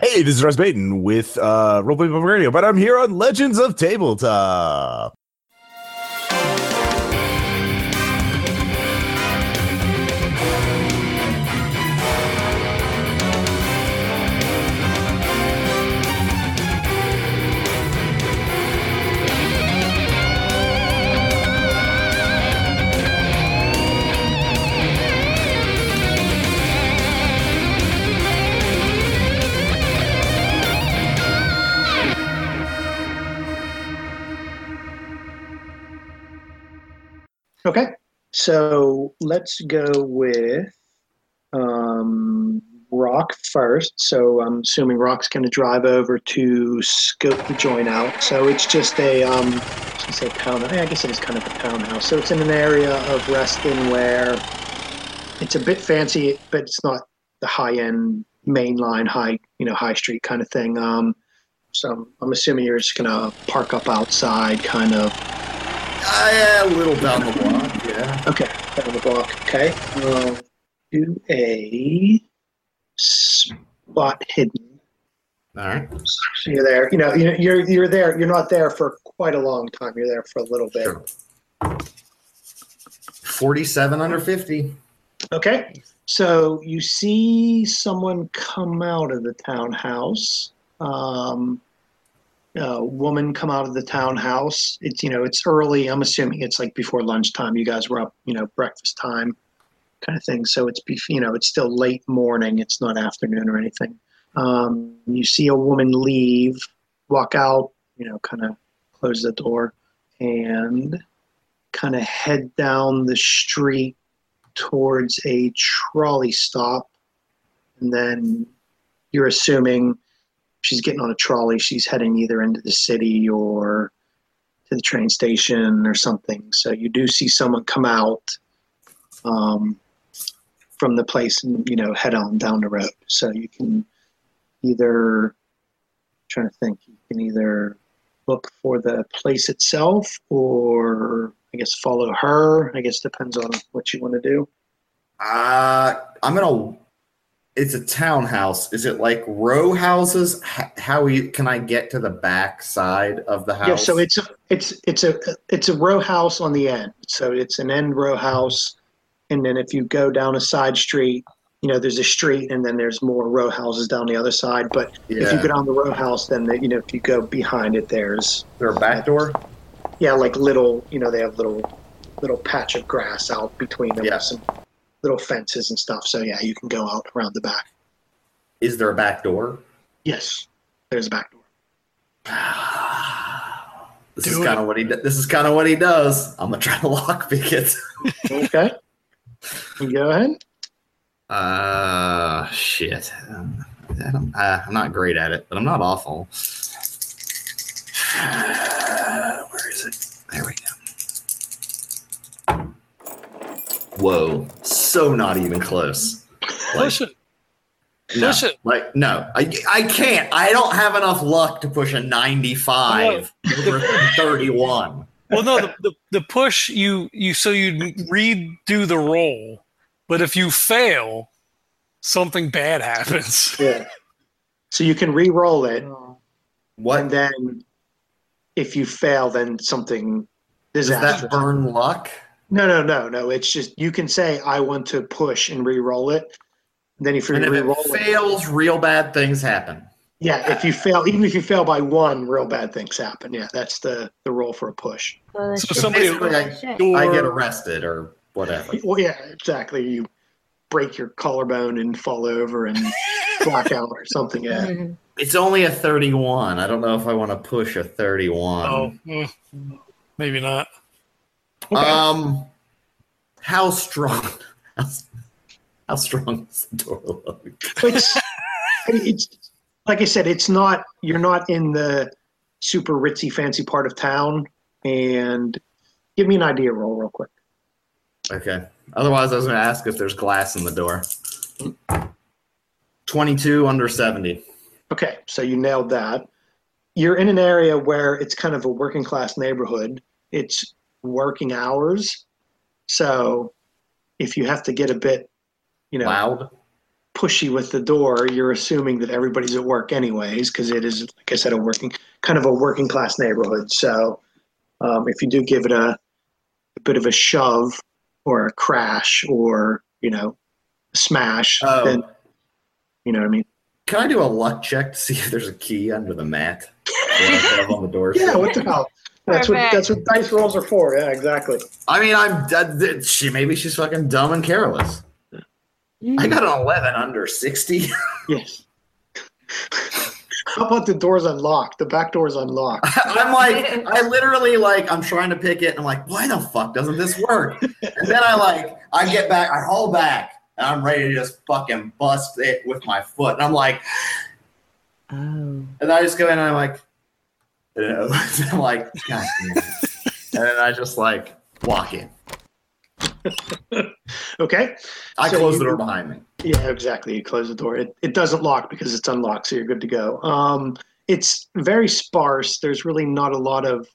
Hey, this is Russ Baton with uh, Roleplay Public Radio, but I'm here on Legends of Tabletop. Okay, so let's go with um, Rock first. So I'm assuming Rock's going to drive over to scope the joint out. So it's just a, um, I say town. I guess it is kind of a townhouse. So it's in an area of Reston where it's a bit fancy, but it's not the high end mainline high, you know, high street kind of thing. Um, so I'm, assuming you're just to park up outside, kind of Uh, yeah, a little down the block, yeah. Okay, down the block. Okay. Um, do a spot hidden. All right. So you're there. You know, you're you're you're there. You're not there for quite a long time. You're there for a little bit. Sure. 47 under 50. Okay. So you see someone come out of the townhouse. Um, a woman come out of the townhouse. It's you know it's early. I'm assuming it's like before lunchtime. You guys were up, you know, breakfast time, kind of thing. So it's you know it's still late morning. It's not afternoon or anything. Um, you see a woman leave, walk out, you know, kind of close the door, and kind of head down the street towards a trolley stop, and then you're assuming she's getting on a trolley. She's heading either into the city or to the train station or something. So you do see someone come out um, from the place and you know head on down the road. So you can either trying to think. You can either look for the place itself or I guess follow her. I guess depends on what you want to do. Uh, I'm to. It's a townhouse. Is it like row houses? How we, can I get to the back side of the house? Yeah, so it's a, it's it's a it's a row house on the end. So it's an end row house, and then if you go down a side street, you know, there's a street, and then there's more row houses down the other side. But if you Yeah. go down the row house, then the, you know, if you go behind it, there's there a back door? yeah, like little, you know, they have little little patch of grass out between them, Yeah. some little fences and stuff. So yeah, you can go out around the back. Is there a back door? Yes, there's a back door. This Do is kind of what he. This is kind of what he does. I'm gonna try to lockpick it. Okay, you go ahead. Uh, shit. Um, I don't, uh, I'm not great at it, but I'm not awful. Where is it? There we Whoa, so not even close. Like, Push it. no, push it. Like no, I I can't. I don't have enough luck to push a 95 over 31. Well, no, the, the, the push you you so you redo the roll, but if you fail, something bad happens. Yeah. So you can re-roll it, and What then if you fail, then something does disastrous. that burn luck? No, no, no, no. It's just you can say I want to push and re-roll it. Then if you And if re-roll it it, fails, real bad things happen. yeah. If you fail, even if you fail by one, real bad things happen. Yeah, that's the the roll for a push. Well, So somebody- what I. I get arrested or whatever. Well, yeah, exactly. You break your collarbone and fall over and black out or something. Yeah. Mhm. It's only a 31. I don't know if I want to push a 31. Oh, mm, maybe not. Um, how strong? How, how strong is the door look? It's it's like I said. It's not. You're not in the super ritzy, fancy part of town. And give me an idea roll real quick. Okay. Otherwise, I was going to ask if there's glass in the door. 22 under 70. Okay, so you nailed that. You're in an area where it's kind of a working class neighborhood. It's working hours. So if you have to get a bit, you know, Loud. pushy with the door, you're assuming that everybody's at work anyways, because it is, like I said, a working kind of a working class neighborhood. So um, if you do give it a, a bit of a shove or a crash or you know a smash, Oh. then you know what I mean. Can I do a luck check to see if there's a key under the mat? What I have on the door. Yeah, what the hell? That's what that's what dice rolls are for. Yeah, exactly. I mean, I'm. Uh, she maybe she's fucking dumb and careless. I got an eleven under sixty. Yes. How about the door's unlocked? The back door's unlocked. I'm like, I literally like, I'm trying to pick it, and I'm like, why the fuck doesn't this work? And then I like, I get back, I haul back, and I'm ready to just fucking bust it with my foot, and I'm like, Oh. and I just go in and I'm like, you know, I'm like, God damn it. and then I just like walk in. Okay. I So close you- the door behind me. Yeah, exactly. You close the door. It, it doesn't lock because it's unlocked, so you're good to go. Um, it's very sparse. There's really not a lot of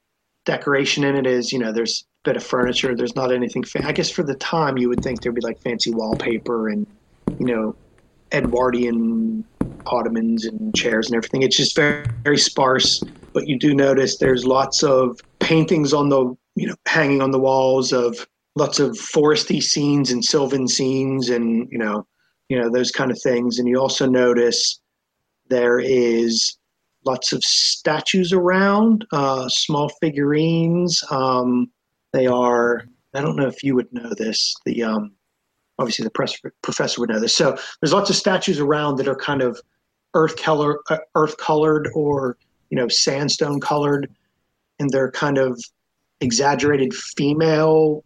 decoration in it. Is you know, there's a bit of furniture. There's not anything. Fa- I guess for the time, you would think there'd be like fancy wallpaper and you know, Edwardian ottomans and chairs and everything. It's just very very sparse. But you do notice there's lots of paintings on the you know hanging on the walls of lots of foresty scenes and sylvan scenes and you know you know those kind of things. And you also notice there is lots of statues around uh, small figurines. Um, they are i don't know if you would know this the um, obviously the press, professor would know this. So there's lots of statues around that are kind of earth color uh, earth colored or you know sandstone colored and they're kind of exaggerated female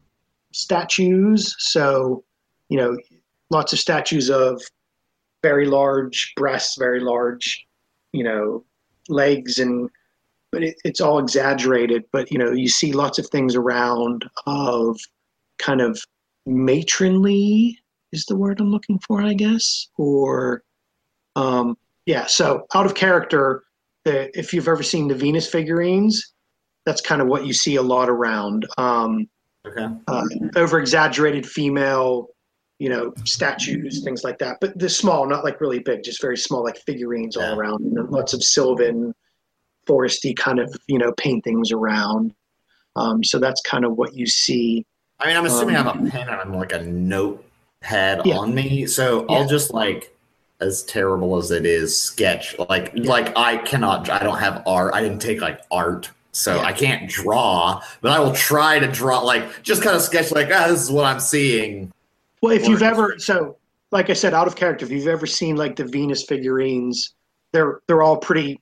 statues so you know lots of statues of very large breasts, very large, you know, legs, and but it, it's all exaggerated. But you know, you see lots of things around of kind of matronly is the word I'm looking for, I guess, or um, yeah. So out of character. The, if you've ever seen the Venus figurines, that's kind of what you see a lot around. Um, Okay. uh, over exaggerated female, you know, statues, things like that. But they're small, not like really big, just very small, like figurines Yeah. all around. And then lots of sylvan, foresty kind of, you know, paintings around. Um, so that's kind of what you see. I mean, I'm assuming I Um, have a pen and I'm like a notepad Yeah. on me, so Yeah. I'll just like, as terrible as it is, sketch. Like, Yeah. like I cannot. I don't have art. I didn't take like art, so Yeah. I can't draw. But I will try to draw. Like, just kind of sketch. Like, ah, this is what I'm seeing. Well, if you've ever, so like I said, out of character, if you've ever seen like the Venus figurines, they're they're all pretty.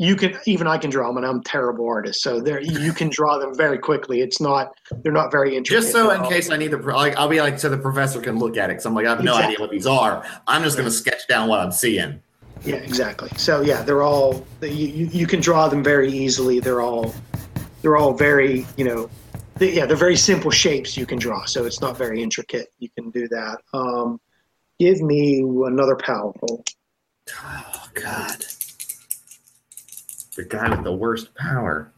You can even I can draw them, and I'm a terrible artist, so there you can draw them very quickly. It's not they're not very intricate. Just so in case I need to, like, I'll be like, so the professor can look at it. Cause I'm like, I have no Exactly. idea what these are. I'm just gonna sketch down what I'm seeing. Yeah, exactly. So yeah, they're all you, you you can draw them very easily. They're all they're all very you know they, yeah they're very simple shapes you can draw. So it's not very intricate. You can do that. Um, give me another powerful. Oh God. The guy with the worst power.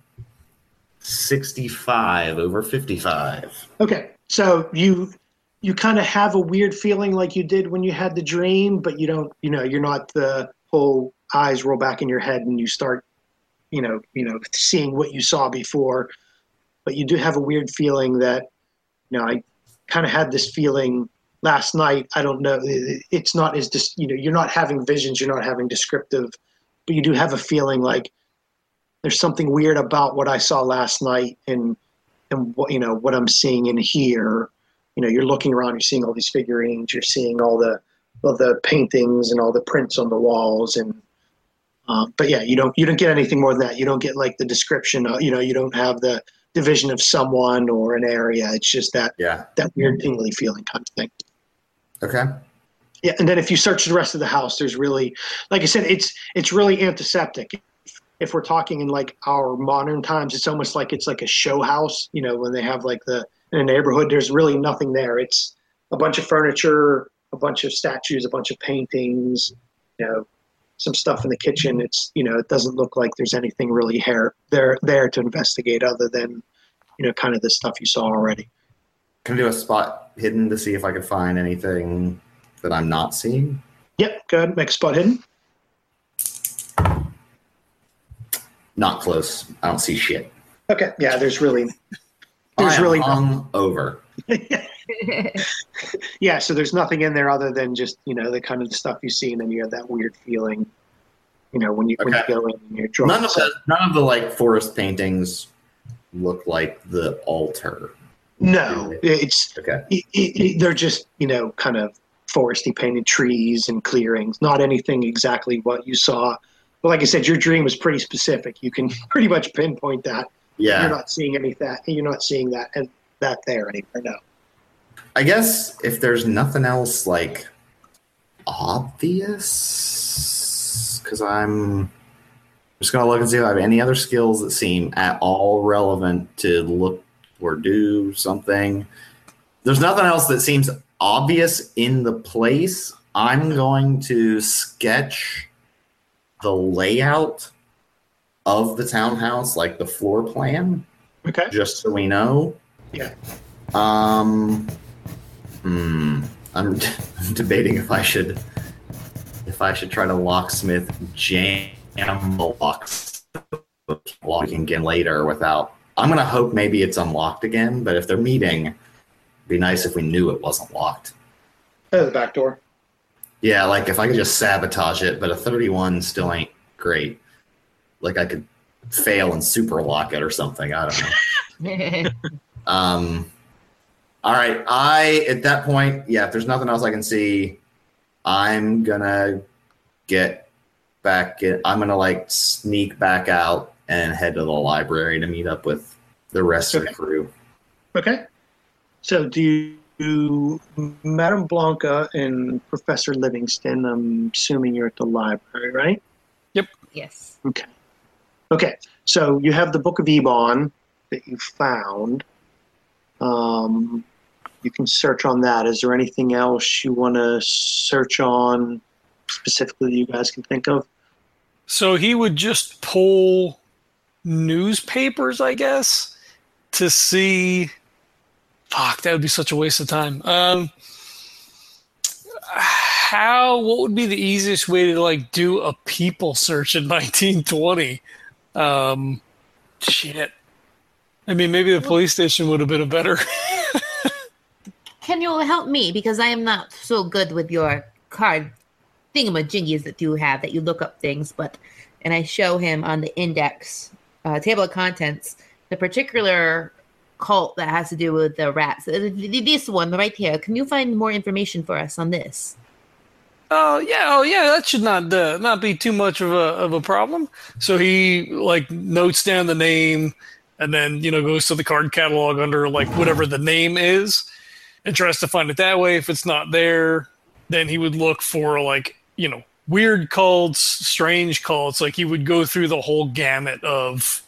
65 over 55. Okay, so you you kind of have a weird feeling like you did when you had the dream, but you don't. You know, you're not the whole eyes roll back in your head and you start, you know, you know, seeing what you saw before. But you do have a weird feeling that, you know, I kind of had this feeling last night. I don't know. It's not as dis, you know, you're not having visions. You're not having descriptive, but you do have a feeling like there's something weird about what I saw last night and and what you know what I'm seeing in here. You know, you're looking around, you're seeing all these figurines, you're seeing all the all the paintings and all the prints on the walls, and um, but yeah, you don't you don't get anything more than that. You don't get like the description. Of, you know, you don't have the division of someone or an area. It's just that Yeah. that weird tingly feeling kind of thing. Okay. Yeah, and then if you search the rest of the house, there's really, like I said, it's it's really antiseptic. If we're talking in like our modern times, it's almost like it's like a show house. You know, when they have like the in a neighborhood, there's really nothing there. It's a bunch of furniture, a bunch of statues, a bunch of paintings. You know, some stuff in the kitchen. It's you know, it doesn't look like there's anything really here there there to investigate other than you know, kind of the stuff you saw already. Can I do a spot hidden to see if I could find anything that I'm not seeing? Yep, go ahead, make a spot hidden. Not close. I don't see shit. Okay, yeah, there's really, There's really hung over. yeah, so there's nothing in there other than just, you know, the kind of stuff you see, and then you have that weird feeling, you know, when you, when you go in and you're drawn. None of the none of the like forest paintings look like the altar. No, it's, Okay. it, it- they're just, you know, kind of foresty painted trees and clearings, not anything exactly what you saw. But like I said, your dream was pretty specific. You can pretty much pinpoint that. Yeah. You're not seeing any that. You're not seeing that and that there anywhere. No. I guess if there's nothing else like obvious, because I'm just gonna look and see if I have any other skills that seem at all relevant to look or do something. There's nothing else that seems obvious in the place. I'm going to sketch the layout of the townhouse, like the floor plan Okay. just so we know. Yeah. Um. Hmm. I'm, I'm debating if I should if I should try to locksmith jam the locks locking again later without. I'm gonna hope maybe it's unlocked again. But if they're meeting, it'd be nice if we knew it wasn't locked. Oh, the back door. Yeah, like if I could just sabotage it, but a 31 still ain't great. Like I could fail and super lock it or something. I don't know. Um, all right. I at that point, yeah. If there's nothing else I can see, I'm gonna get back. In, I'm gonna like sneak back out and head to the library to meet up with the rest of the crew. Okay. So do you, do Madame Blanca and Professor Livingston, I'm assuming you're at the library, right? Yep. Yes. Okay. Okay. So you have the Book of Eibon that you found. Um, you can search on that. Is there anything else you want to search on specifically that you guys can think of? So he would just pull newspapers, I guess, to see. Fuck, that would be such a waste of time. Um, how? What would be the easiest way to like do a people search in 1920? Um, shit. I mean, maybe the police station would have been a better. Can you help me? Because I am not so good with your card thingamajiggies that you have that you look up things, but and I show him on the index uh, table of contents the particular cult that has to do with the rats. Uh, This one right here. Can you find more information for us on this? Oh yeah, oh yeah, that should not uh, not be too much of a of a problem. So he like notes down the name, and then you know goes to the card catalog under like whatever the name is, and tries to find it that way. If it's not there, then he would look for like you know weird cults, strange cults. Like he would go through the whole gamut of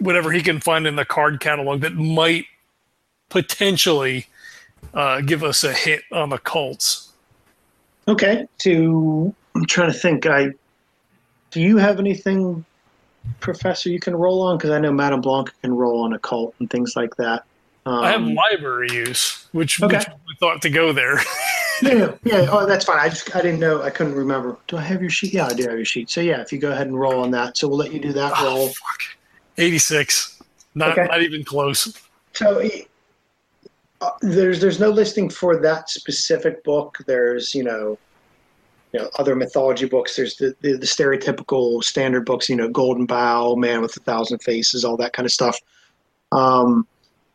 whatever he can find in the card catalog that might potentially uh, give us a hit on the cults. Okay. To I'm trying to think. I do you have anything, Professor? You can roll on because I know Madame Blanca can roll on a cult and things like that. Um, I have library use, which, Okay. which we thought to go there. yeah, yeah, yeah. Oh, that's fine. I just I didn't know. I couldn't remember. Do I have your sheet? Yeah, I do have your sheet. So yeah, if you go ahead and roll on that, so we'll let you do that Oh, roll. fuck. 86. Not, Okay. not even close. So uh, there's there's no listing for that specific book. There's you know, you know other mythology books. There's the, the the stereotypical standard books. You know, Golden Bough, Man with a Thousand Faces, all that kind of stuff. Um,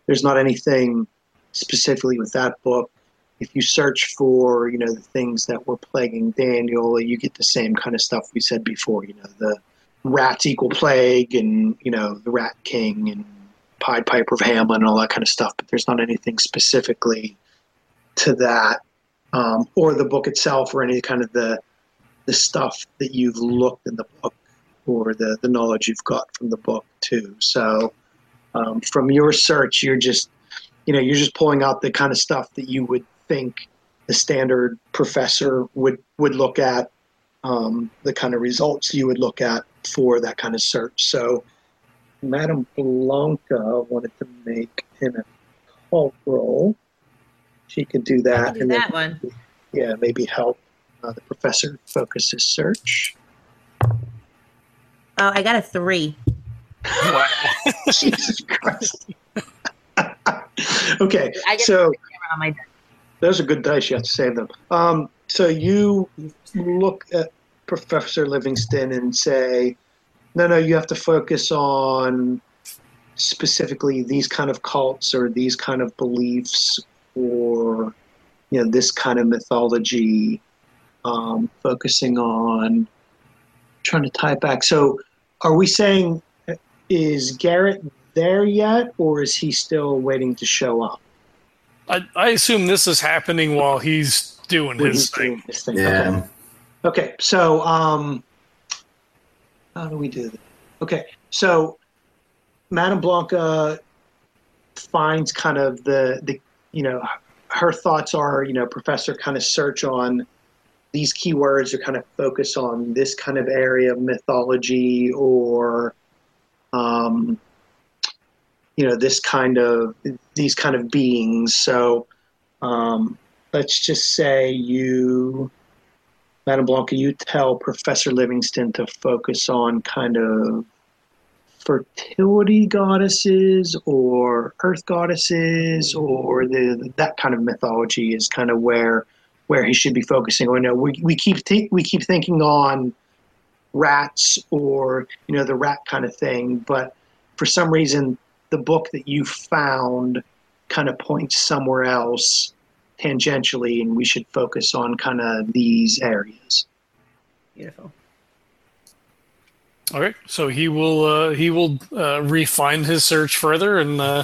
there's not anything specifically with that book. If you search for you know the things that were plaguing Daniel, you get the same kind of stuff we said before. You know the rats equal plague, and you know the Rat King and Pied Piper of Hamelin and all that kind of stuff, but there's not anything specifically to that, um, or the book itself, or any kind of the the stuff that you've looked in the book, or the the knowledge you've got from the book too. So, um, from your search, you're just you know you're just pulling out the kind of stuff that you would think the standard professor would would look at, um, the kind of results you would look at for that kind of search. So. Madame Blanca wanted to make him a cult roll. She could do that. can do and then- one. yeah, maybe help uh, the professor focus his search. Oh, I got a three. Wow. Jesus Christ. okay, I get so on my desk. those are good dice. You have to save them. Um, so you look at Professor Livingston and say, no, no, you have to focus on specifically these kind of cults or these kind of beliefs or you know this kind of mythology um, focusing on trying to tie it back so are we saying is garrett there yet or is he still waiting to show up I, I assume this is happening while he's doing his he's thing. doing his thing? Yeah. Okay. Okay, so um, how do we do that? Okay, so Madame Blanca finds kind of the the you know her thoughts are you know professor kind of search on these keywords or kind of focus on this kind of area of mythology or um, you know this kind of these kind of beings so um, let's just say you Madame Blanca, you tell Professor Livingston to focus on kind of fertility goddesses or earth goddesses or the that kind of mythology is kind of where where he should be focusing. You know, we, we keep th- we keep thinking on rats or you know the rat kind of thing, but for some reason the book that you found kind of points somewhere else tangentially, and we should focus on kind of these areas. Beautiful. All right, so he will uh, he will uh, refine his search further and uh,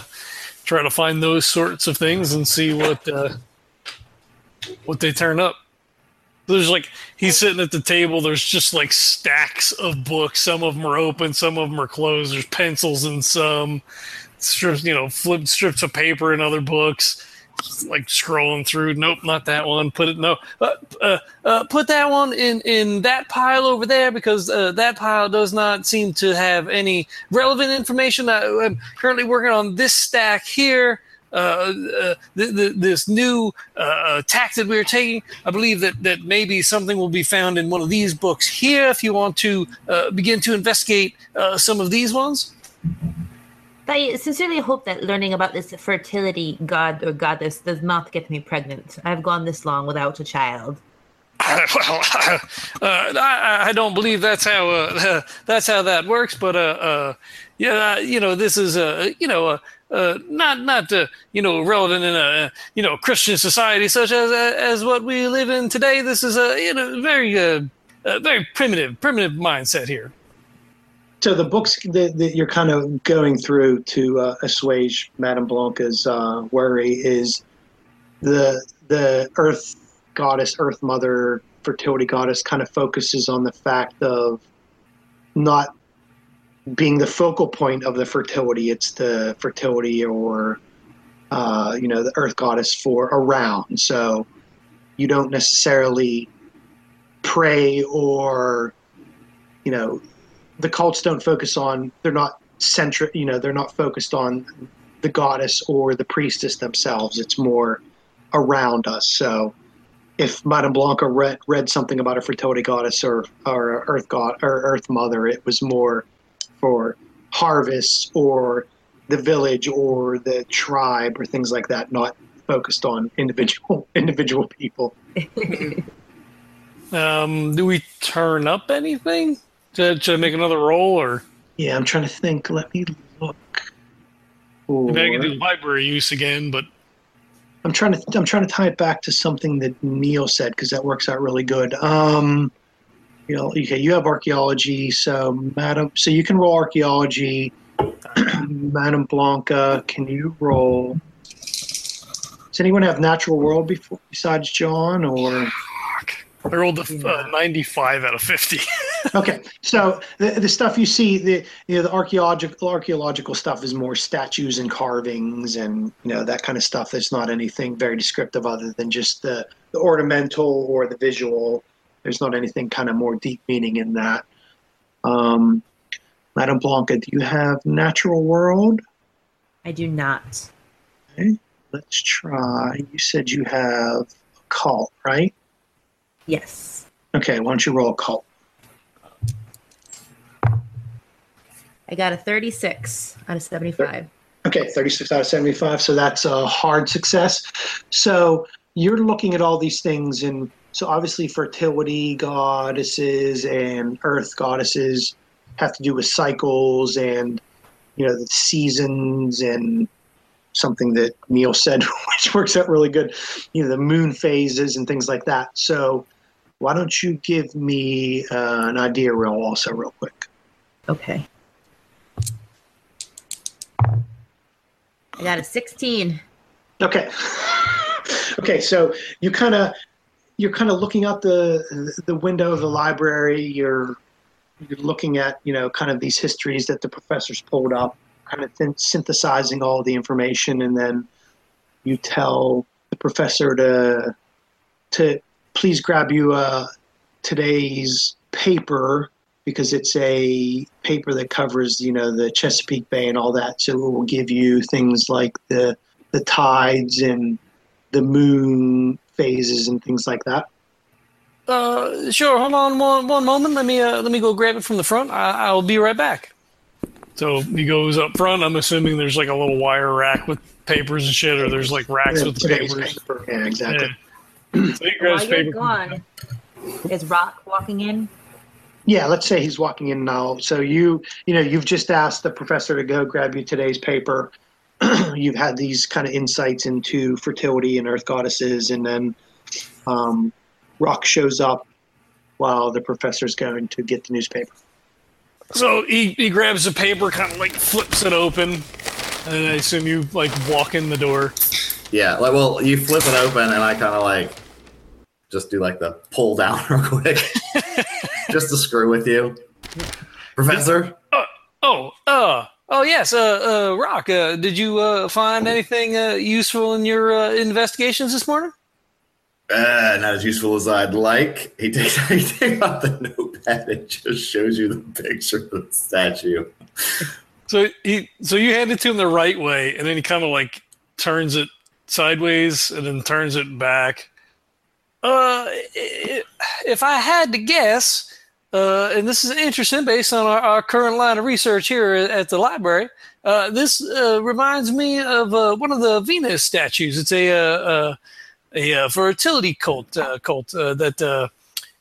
try to find those sorts of things and see what uh, what they turn up. There's like he's sitting at the table. There's just like stacks of books. Some of them are open, some of them are closed. There's pencils and some strips, you know, flipped strips of paper in other books. Like scrolling through. Nope, not that one. Put it no. Uh, uh, uh, put that one in in that pile over there because uh, that pile does not seem to have any relevant information. I, I'm currently working on this stack here. Uh, uh, th- th- this new tack that we're taking, I believe that, that maybe something will be found in one of these books here if you want to begin to investigate some of these ones. I sincerely hope that learning about this fertility god or goddess does not get me pregnant. I've gone this long without a child. well, uh, I, I don't believe that's how uh, that's how that works. But uh, uh, yeah, uh, you know, this is uh, you know, not not you know relevant in a you know Christian society such as as what we live in today. This is a you know very very primitive primitive mindset here. So the books that, that you're kind of going through to uh, assuage Madame Blanca's uh, worry is the the Earth goddess, Earth Mother, fertility goddess, kind of focuses on the fact of not being the focal point of the fertility. It's the fertility or uh, you know the Earth goddess for around. So you don't necessarily pray or you know the cults don't focus on they're not centric you know they're not focused on the goddess or the priestess themselves. It's more around us. So if madame blanca read, read something about a fertility goddess or or earth god or earth mother it was more for harvests or the village or the tribe or things like that not focused on individual individual people. Um, do we turn up anything to, to make another roll, or yeah i'm trying to think let me look maybe I can do library use again? But I'm trying to I'm trying to tie it back to something that Neil said because that works out really good. Um, you know, okay, you have archaeology, so Madam, so you can roll archaeology. Madam Blanca, can you roll? Does anyone have natural world before, besides John? Or I rolled a uh, 95 out of 50. okay, so the, the stuff you see, the you know the archaeological archaeological stuff is more statues and carvings and you know that kind of stuff. That's not anything very descriptive other than just the, the ornamental or the visual. There's not anything kind of more deep meaning in that. Um, Madame Blanca, do you have natural world? I do not. Okay, let's try. You said you have occult, right? Yes. Okay, why don't you roll occult? I got a 36 out of 75. Okay, 36 out of 75. So that's a hard success. So you're looking at all these things, and so obviously, fertility goddesses and earth goddesses have to do with cycles and, you know, the seasons and something that Neil said, which works out really good, you know, the moon phases and things like that. So why don't you give me uh, an idea roll also, real quick? Okay. I got a 16. Okay. okay, so you kind of you're kind of looking out the the window of the library. You're you're looking at you know kind of these histories that the professors pulled up, kind of th- synthesizing all the information, and then you tell the professor to to please grab you uh, today's paper because it's a paper that covers you know the Chesapeake Bay and all that. So it will give you things like the the tides and the moon phases and things like that. Uh, sure. Hold on one one moment. Let me uh, let me go grab it from the front. I, I'll be right back. So he goes up front. I'm assuming there's like a little wire rack with papers and shit, or there's like racks with the papers. paper. Yeah, exactly. Yeah. So he grabs While you're gone, is Rock walking in? Yeah, let's say he's walking in now. So you, you know, you've just asked the professor to go grab you today's paper. you've had these kind of insights into fertility and earth goddesses, and then um, Rock shows up while the professor's going to get the newspaper. So he, he grabs the paper, kind of like flips it open, and I assume you like walk in the door. Yeah, like well, you flip it open, and I kind of like just do like the pull down real quick, just to screw with you, Professor. Oh, uh, oh yes, uh, uh, Rock. Uh, did you uh, find anything uh, useful in your uh, investigations this morning? Uh, not as useful as I'd like. He takes he takes out the notepad and just shows you the picture of the statue. So he, so you hand it to him the right way, and then he kind of like turns it sideways and then turns it back. Uh, if I had to guess, uh, and this is interesting based on our, our current line of research here at the library, uh, this uh, reminds me of uh, one of the Venus statues. It's a uh, a fertility cult cult that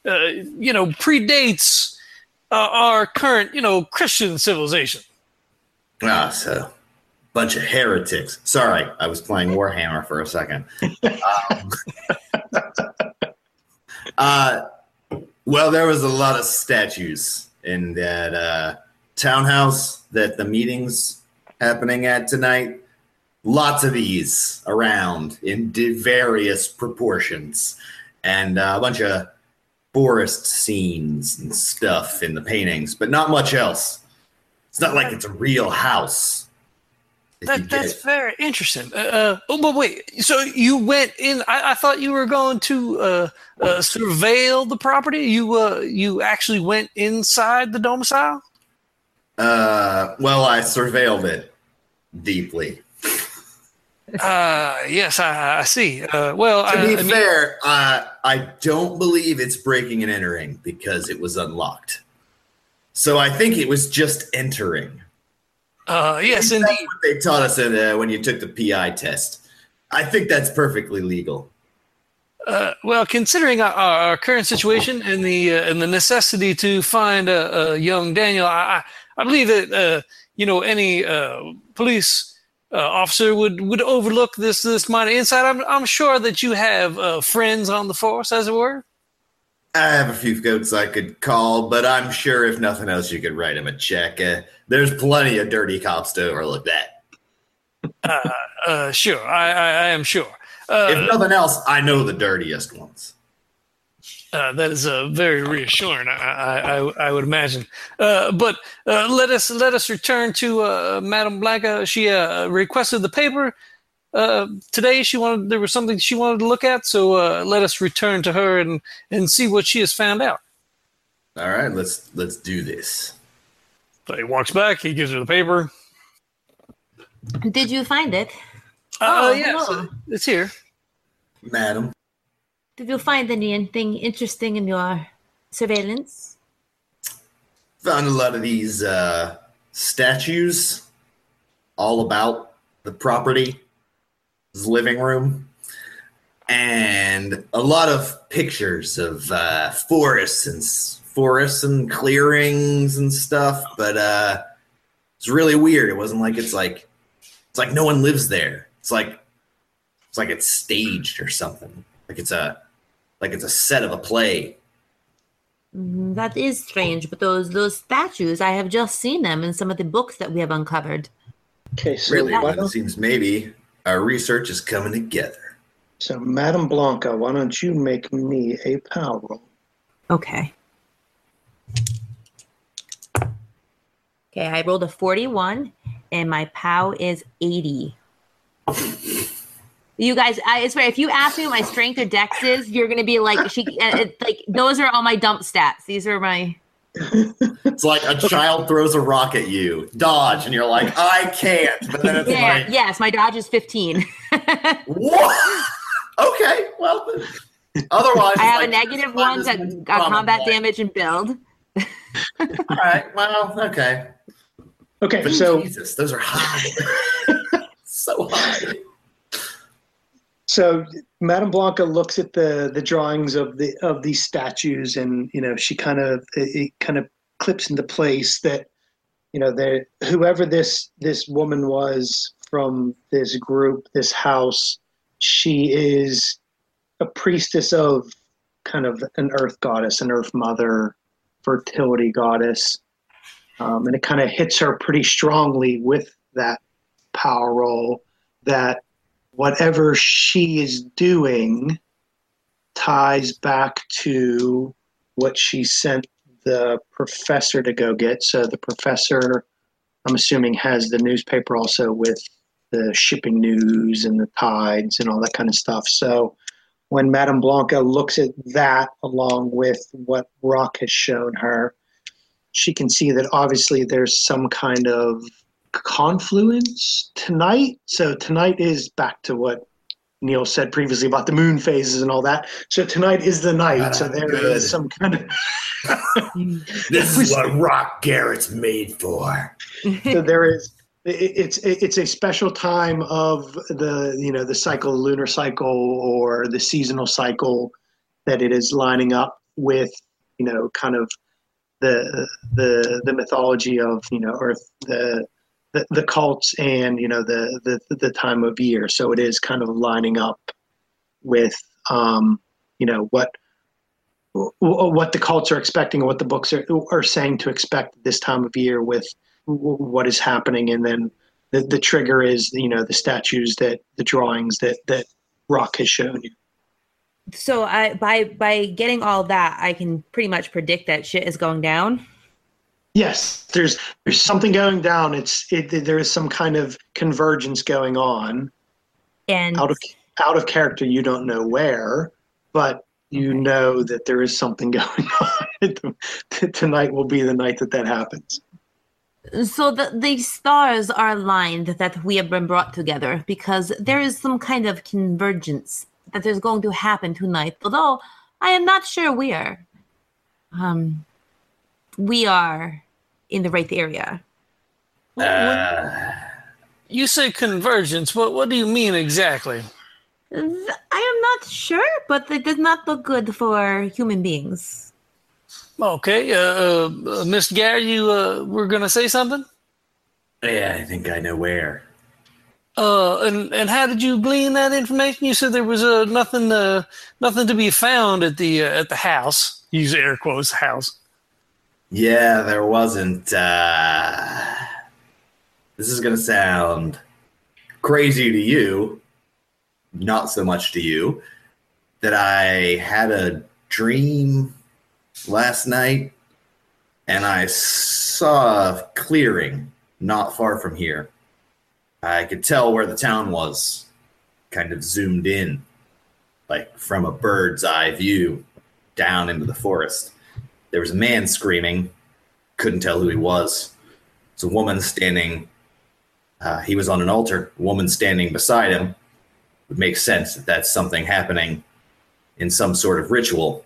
you know predates our current you know Christian civilization. Ah, so bunch of heretics. Sorry, I was playing Warhammer for a second. Um, uh, well, there was a lot of statues in that uh, townhouse that the meeting's happening at tonight. Lots of these around in various proportions, and uh, a bunch of forest scenes and stuff in the paintings, but not much else. It's not like it's a real house. That, that's it. very interesting. Uh, uh, oh, but wait. So you went in? I, I thought you were going to uh, uh, surveil the property. You uh, you actually went inside the domicile. Uh, well, I surveilled it deeply. Uh, yes, I, I see. Uh, well, To I, be I mean, fair, uh, I don't believe it's breaking and entering because it was unlocked. So I think it was just entering. Uh, yes, indeed. what they taught us in, uh, when you took the PI test. I think that's perfectly legal. Uh, well, considering our, our current situation and the uh, and the necessity to find a, a young Daniel, I, I I believe that uh, you know any uh, police uh, officer would, would overlook this this minor insight. I'm I'm sure that you have uh, friends on the force, as it were. I have a few goats I could call, but I'm sure if nothing else, you could write him a check. Uh, there's plenty of dirty cops to overlook that. Uh, sure, I, I, I am sure. Uh, If nothing else, I know the dirtiest ones. Uh, that is uh, very reassuring. I, I, I, I would imagine. Uh, but uh, let us let us return to uh, Madame Blanca. She uh, requested the paper uh, today. She wanted there was something she wanted to look at. So uh, let us return to her and and see what she has found out. All right, let's let's do this. So he walks back. He gives her the paper. Did you find it? Uh, Oh, yes, hello. it's here. Madam. Did you find anything interesting in your surveillance? Found a lot of these uh, statues all about the property, his living room, and a lot of pictures of uh, forests and s- forests and clearings and stuff. But uh, it's really weird. It wasn't like it's like it's like no one lives there. It's like it's like it's staged or something. Like it's a like it's a set of a play. Mm, That is strange, but those those statues, I have just seen them in some of the books that we have uncovered. Okay, so Really, why well, it seems maybe our research is coming together. so Madame Blanca, why don't you make me a power roll? Okay. Okay, I rolled a 41 and my POW is 80. You guys, I swear, if you ask me what my strength or dex is, you're gonna be like, she, uh, it, like those are all my dump stats. These are my. It's like a child throws a rock at you, dodge, and you're like, I can't. But then it's Yeah, like, yes, my dodge is 15. what? okay, well, otherwise, I have it's a like, negative one to uh, combat damage and build. All right, well, okay. Okay, But so Jesus, those are high. so high. so Madame Blanca looks at the the drawings of the of these statues, and you know she kind of it, it kind of clips into place that you know that whoever this this woman was from this group, this house, she is a priestess of kind of an earth goddess, an earth mother, fertility goddess, um, and it kind of hits her pretty strongly with that power roll that whatever she is doing ties back to what she sent the professor to go get. So the professor, I'm assuming, has the newspaper also with the shipping news and the tides and all that kind of stuff. So when Madame Blanca looks at that along with what Rock has shown her, she can see that obviously there's some kind of confluence tonight. So tonight is back to what Neil said previously about the moon phases and all that. So tonight is the night. Ah, so there is Good. some kind of This is what Rock Garrett's made for. so there is it's it's a special time of the you know the cycle lunar cycle or the seasonal cycle that it is lining up with you know kind of the the the mythology of you know earth the the, the cults and you know the, the the time of year. So it is kind of lining up with um you know what what the cults are expecting what the books are, are saying to expect this time of year with w- what is happening and then the, the trigger is you know the statues that the drawings that that rock has shown you. So I by by getting all that, I can pretty much predict that shit is going down. yes. There's there's something going down. It's it, there is some kind of convergence going on. And out of out of character you don't know where but you know that there is something going on. Tonight will be the night that that happens so the the stars are aligned that we have been brought together because there is some kind of convergence that is going to happen tonight. Although I am not sure where. Um, we are in the right area. Uh, You say convergence. What what do you mean exactly? I am not sure, but it does not look good for human beings. Okay, uh, uh, uh, Miss Gare, you uh, were gonna say something. yeah, I think I know where. Uh, and and how did you glean that information? You said there was uh, nothing uh, nothing to be found at the uh, at the house. Use air quotes house. Yeah, there wasn't. Uh, this is to sound crazy to you, not so much to you, that I had a dream last night and I saw a clearing not far from here. I could tell where the town was, kind of zoomed in, like from a bird's eye view down into the forest. There was a man screaming, couldn't tell who he was. It's a woman standing. Uh, he was on an altar. A woman standing beside him It would make sense that that's something happening in some sort of ritual.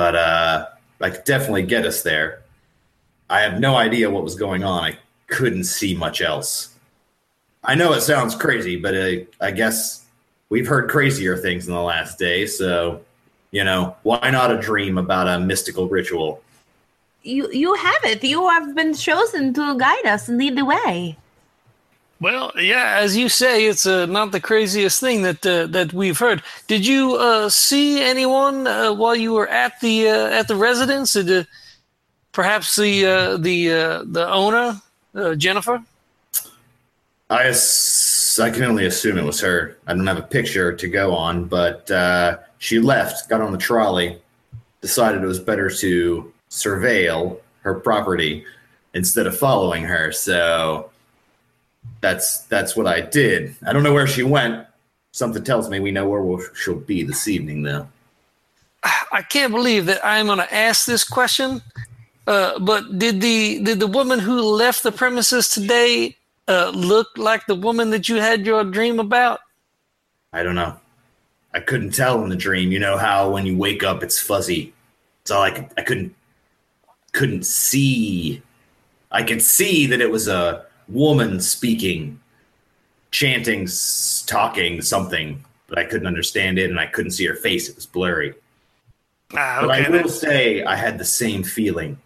But uh, I could definitely get us there. I have no idea what was going on. I couldn't see much else. I know it sounds crazy, but I, I guess we've heard crazier things in the last day. So, you know, why not a dream about a mystical ritual? You you have it. You have been chosen to guide us and lead the way. Well, yeah, as you say, it's uh, not the craziest thing that uh, that we've heard. Did you uh, see anyone uh, while you were at the uh, at the residence? Did, uh, perhaps the the the owner, Jennifer? I, ass- I can only assume it was her. I don't have a picture to go on, but she left, got on the trolley, decided it was better to surveil her property instead of following her. So that's that's what I did. I don't know where she went. Something tells me we know where we'll, she'll be this evening, though. I can't believe that I'm going to ask this question. Uh, but did the did the woman who left the premises today uh, look like the woman that you had your dream about? I don't know. I couldn't tell in the dream. You know how when you wake up, it's fuzzy. It's all I could. I couldn't couldn't see. I could see that it was a woman speaking, chanting, talking something, but I couldn't understand it, and I couldn't see her face. It was blurry. Ah, But. I will say I had the same feeling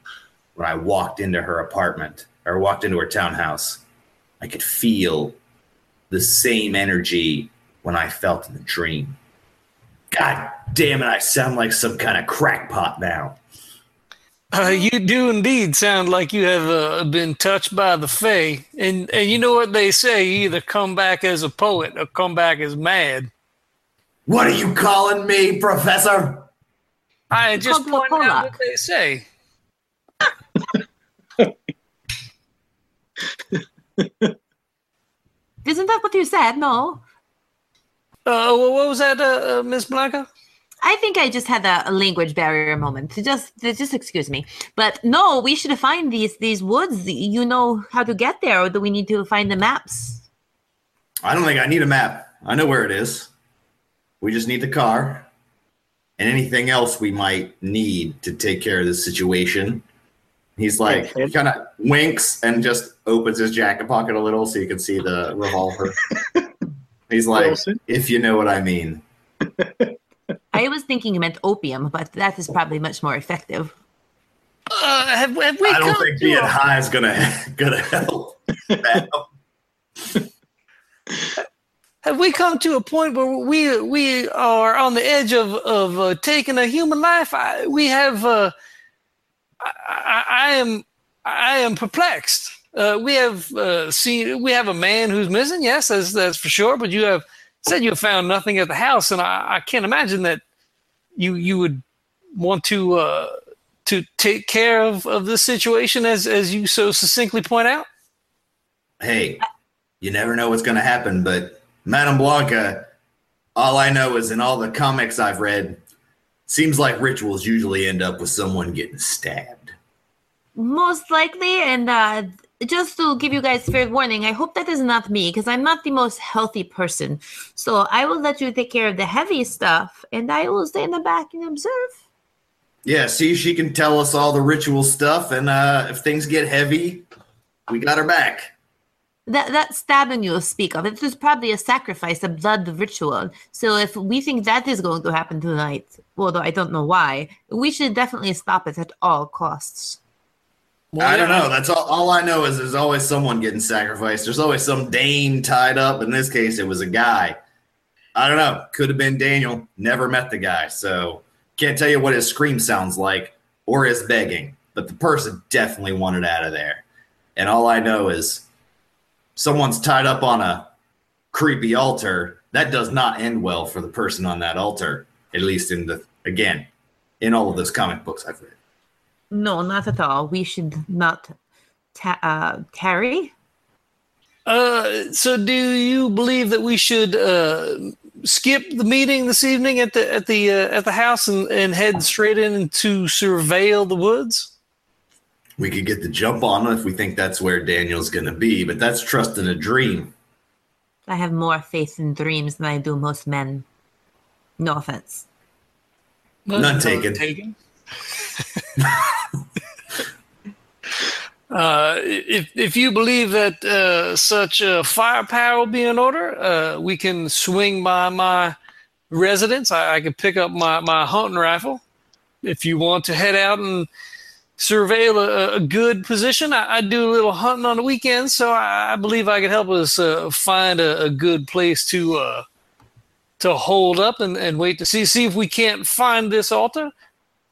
when I walked into her apartment or walked into her townhouse. I could feel the same energy when I felt in the dream. God damn it, I sound like some kind of crackpot now. Uh, you do indeed sound like you have uh, been touched by the Fae, and and you know what they say: you either come back as a poet or come back as mad. What are you calling me, Professor? I just called you a out what they say. Isn't that what you said? No. Uh, what was that, uh, uh, Miss Blanca? I think I just had a, a language barrier moment. Just just excuse me. But no, we should find these these woods. You know how to get there, or do we need to find the maps? I don't think I need a map. I know where it is. We just need the car and anything else we might need to take care of this situation. He's like, he kind of winks and just opens his jacket pocket a little so you can see the revolver. He's like, Wilson? if you know what I mean. I was thinking you meant opium, but that is probably much more effective. Uh, have, have we I don't think being a- high is gonna gonna help. have we come to a point where we we are on the edge of of uh, taking a human life? I, we have. Uh, I, I, I am I am perplexed. Uh, we have uh, seen we have a man who's missing. Yes, that's that's for sure. But you have said you have found nothing at the house, and I, I can't imagine that you you would want to uh, to take care of, of this situation as as you so succinctly point out. hey, you never know what's going to happen, but Madame Blanca, all I know is in all the comics I've read, seems like rituals usually end up with someone getting stabbed. Most likely, and uh, just to give you guys fair warning, I hope that is not me because I'm not the most healthy person. So I will let you take care of the heavy stuff, and I will stay in the back and observe. Yeah, see, she can tell us all the ritual stuff, and uh, if things get heavy, we got her back. That that stabbing you speak of, it was probably a sacrifice, a blood ritual. So if we think that is going to happen tonight, although I don't know why, we should definitely stop it at all costs. I don't know. That's all. All I know is there's always someone getting sacrificed. There's always some Dane tied up. In this case, it was a guy. I don't know. Could have been Daniel. Never met the guy, so can't tell you what his scream sounds like or his begging. But the person definitely wanted out of there. And all I know is someone's tied up on a creepy altar. That does not end well for the person on that altar. At least in the again, in all of those comic books I've read. No, not at all. We should not ta- uh, tarry. Uh, so do you believe that we should uh, skip the meeting this evening at the at the uh, at the house and, and head straight in to surveil the woods? we could get the jump on if we think that's where Daniel's going to be, but that's trusting a dream. I have more faith in dreams than I do most men. No offense. None taken. Uh, if if you believe that uh, such uh, firepower will be in order, uh, we can swing by my residence. I, I could pick up my, my hunting rifle. If you want to head out and surveil a, a good position, I, I do a little hunting on the weekends, so I, I believe I could help us uh, find a, a good place to uh, to hold up and, and wait to see see if we can't find this altar.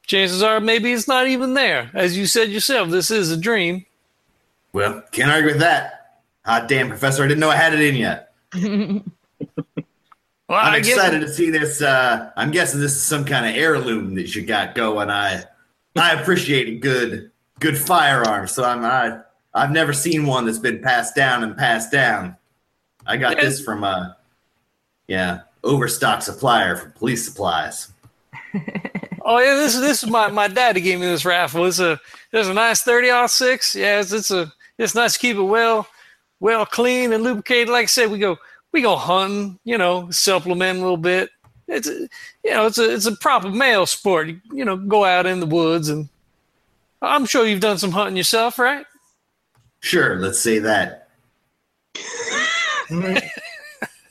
Chances are maybe it's not even there. As you said yourself, this is a dream. Well, can't argue with that. Hot damn, Professor, I didn't know I had it in yet. Well, I'm I guess- excited to see this. Uh, I'm guessing this is some kind of heirloom that you got going. I I appreciate a good good firearm. So I'm I I've never seen one that's been passed down and passed down. I got Yeah. this from a yeah overstock supplier for police supplies. Oh yeah, this this is my my dad gave me this rifle. It's a it's a nice thirty six. Yeah, it's, it's a it's nice to keep it well well clean and lubricated. Like I said, we go we go hunting, you know, supplement a little bit. It's a, you know it's a it's a proper male sport. You, you know, go out in the woods and I'm sure you've done some hunting yourself, right? Sure, let's say that.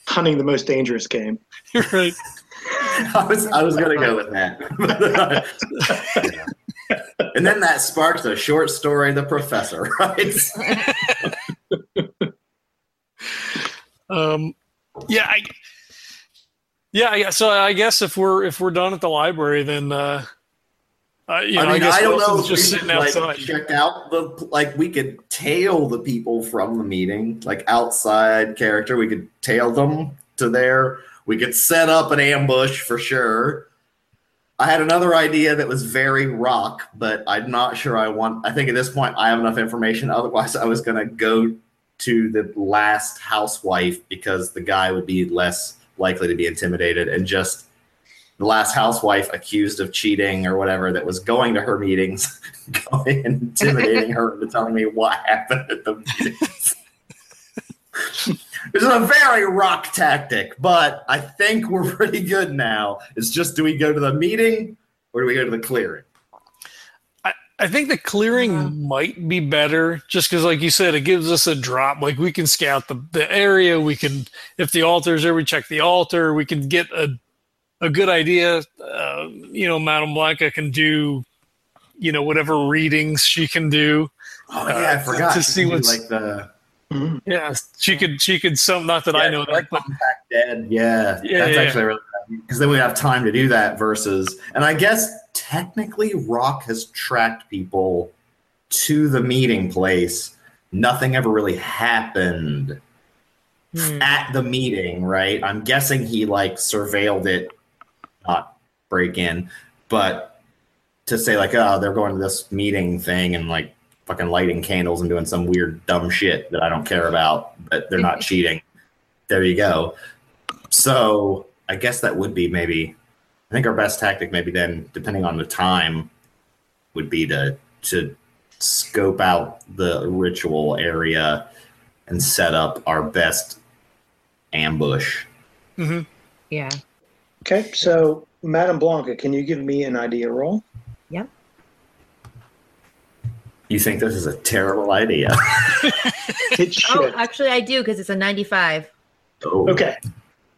Hunting the most dangerous game. You're right. I was I was gonna go with that. and then that sparked a short story, The Professor, right? Um, yeah, I, yeah, yeah. So I guess if we're if we're done at the library, then uh, uh you know, I mean, guess I, don't know if just we sitting could, like, outside. check out the like we could tail the people from the meeting, like outside character. We could tail them to there. We could set up an ambush for sure. I had another idea that was very rock, but I'm not sure I want. I think at this point I have enough information. Otherwise, I was going to go to the last housewife because the guy would be less likely to be intimidated and just the last housewife accused of cheating or whatever that was going to her meetings, going and intimidating her into telling me what happened at the meetings. This is a very rock tactic, but I think we're pretty good now. It's just do we go to the meeting or do we go to the clearing? I think the clearing Uh-huh. might be better just because, like you said, it gives us a drop. Like we can scout the, the area. We can, if the altar's there, we check the altar. We can get a a good idea. Uh, you know, Madame Blanca can do, you know, whatever readings she can do. Oh yeah, I Uh, forgot to You see what's- like the Mhm. Yeah, she could. She could. Some not that I Yeah, know like that, but Contact Dead. Yeah, Yeah, that's yeah, actually really because then we have time to do that. Versus, and I guess technically, Rock has tracked people to the meeting place. Nothing ever really happened Hmm. at the meeting, right? I'm guessing he like surveilled it, not break in, but to say like, oh, they're going to this meeting thing and like fucking lighting candles and doing some weird dumb shit that I don't care about, but they're not cheating. There you go. So I guess that would be maybe. I think our best tactic, maybe then, depending on the time, would be to to scope out the ritual area and set up our best ambush. Mm-hmm. Yeah. Okay, so Madame Blanca, can you give me an idea roll? You think this is a terrible idea? It. Oh, actually, I do because it's a 95. Oh. Okay.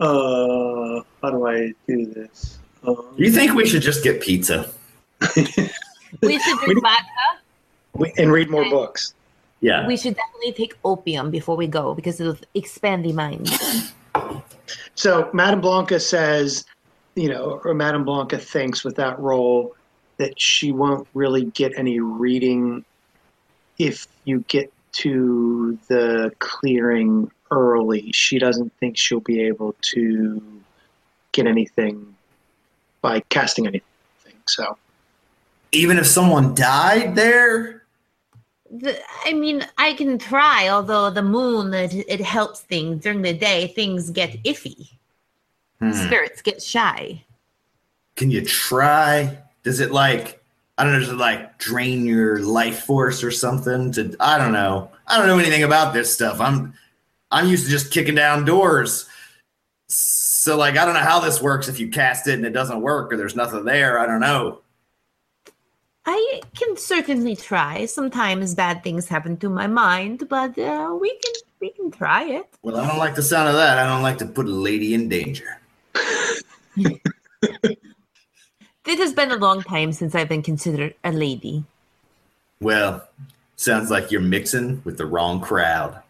Uh, how do I do this? Um, You think we should just get pizza? We should We- drink vodka. we- and read more books. Yeah. We should definitely take opium before we go because it'll expand the mind. So Madame Blanca says, you know, or Madame Blanca thinks with that role that she won't really get any reading if you get to the clearing early. She doesn't think she'll be able to get anything by casting anything. So Even if someone died there? The, I mean, I can try, although the moon, it, it helps things. During the day, things get iffy. Hmm. Spirits get shy. Can you try? Does it like I don't know, does it like drain your life force or something? To I don't know. I don't know anything about this stuff. I'm I'm used to just kicking down doors. So like I don't know how this works if you cast it and it doesn't work or there's nothing there. I don't know. I can certainly try. Sometimes bad things happen to my mind, but uh, we can we can try it. Well, I don't like the sound of that. I don't like to put a lady in danger. It has been a long time since I've been considered a lady. Well, sounds like you're mixing with the wrong crowd.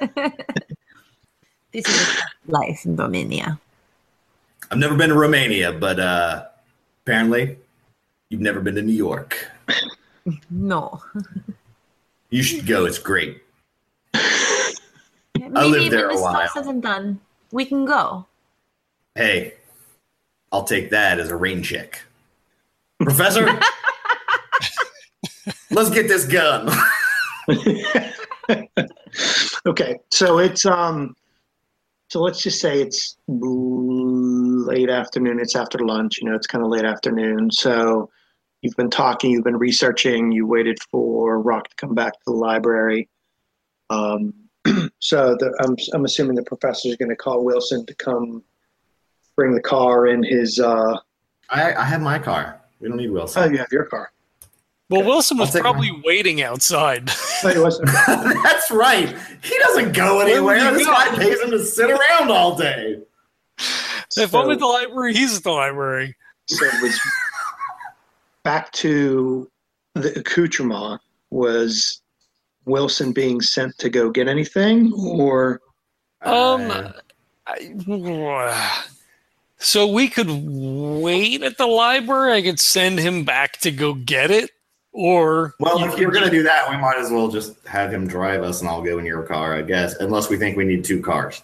This is life in Romania. I've never been to Romania, but uh apparently you've never been to New York. No. You should go. It's great. Maybe lived there a this while. all said and done, we can go. Hey, I'll take that as a rain check. Professor, let's get this gun. okay, so it's um, so let's just say it's late afternoon. It's after lunch. You know, it's kind of late afternoon. So you've been talking, you've been researching. You waited for Rock to come back to the library. Um, so the, I'm I'm assuming the professor is going to call Wilson to come bring the car in his. Uh, I, I have my car. We don't need Wilson. oh, you have your car. Well, Wilson was I'll take probably waiting outside. Oh, he wasn't. That's right. He doesn't go anywhere. he This go? guy pays him to sit around all day. if I'm at the library, he's at the library. so it was back to the accoutrement was wilson being sent to go get anything or Um, Uh, I, so we could wait at the library. I could send him back to go get it, or well, you if you're gonna do that, we might as well just have him drive us, and I'll go in your car, I guess. Unless we think we need two cars.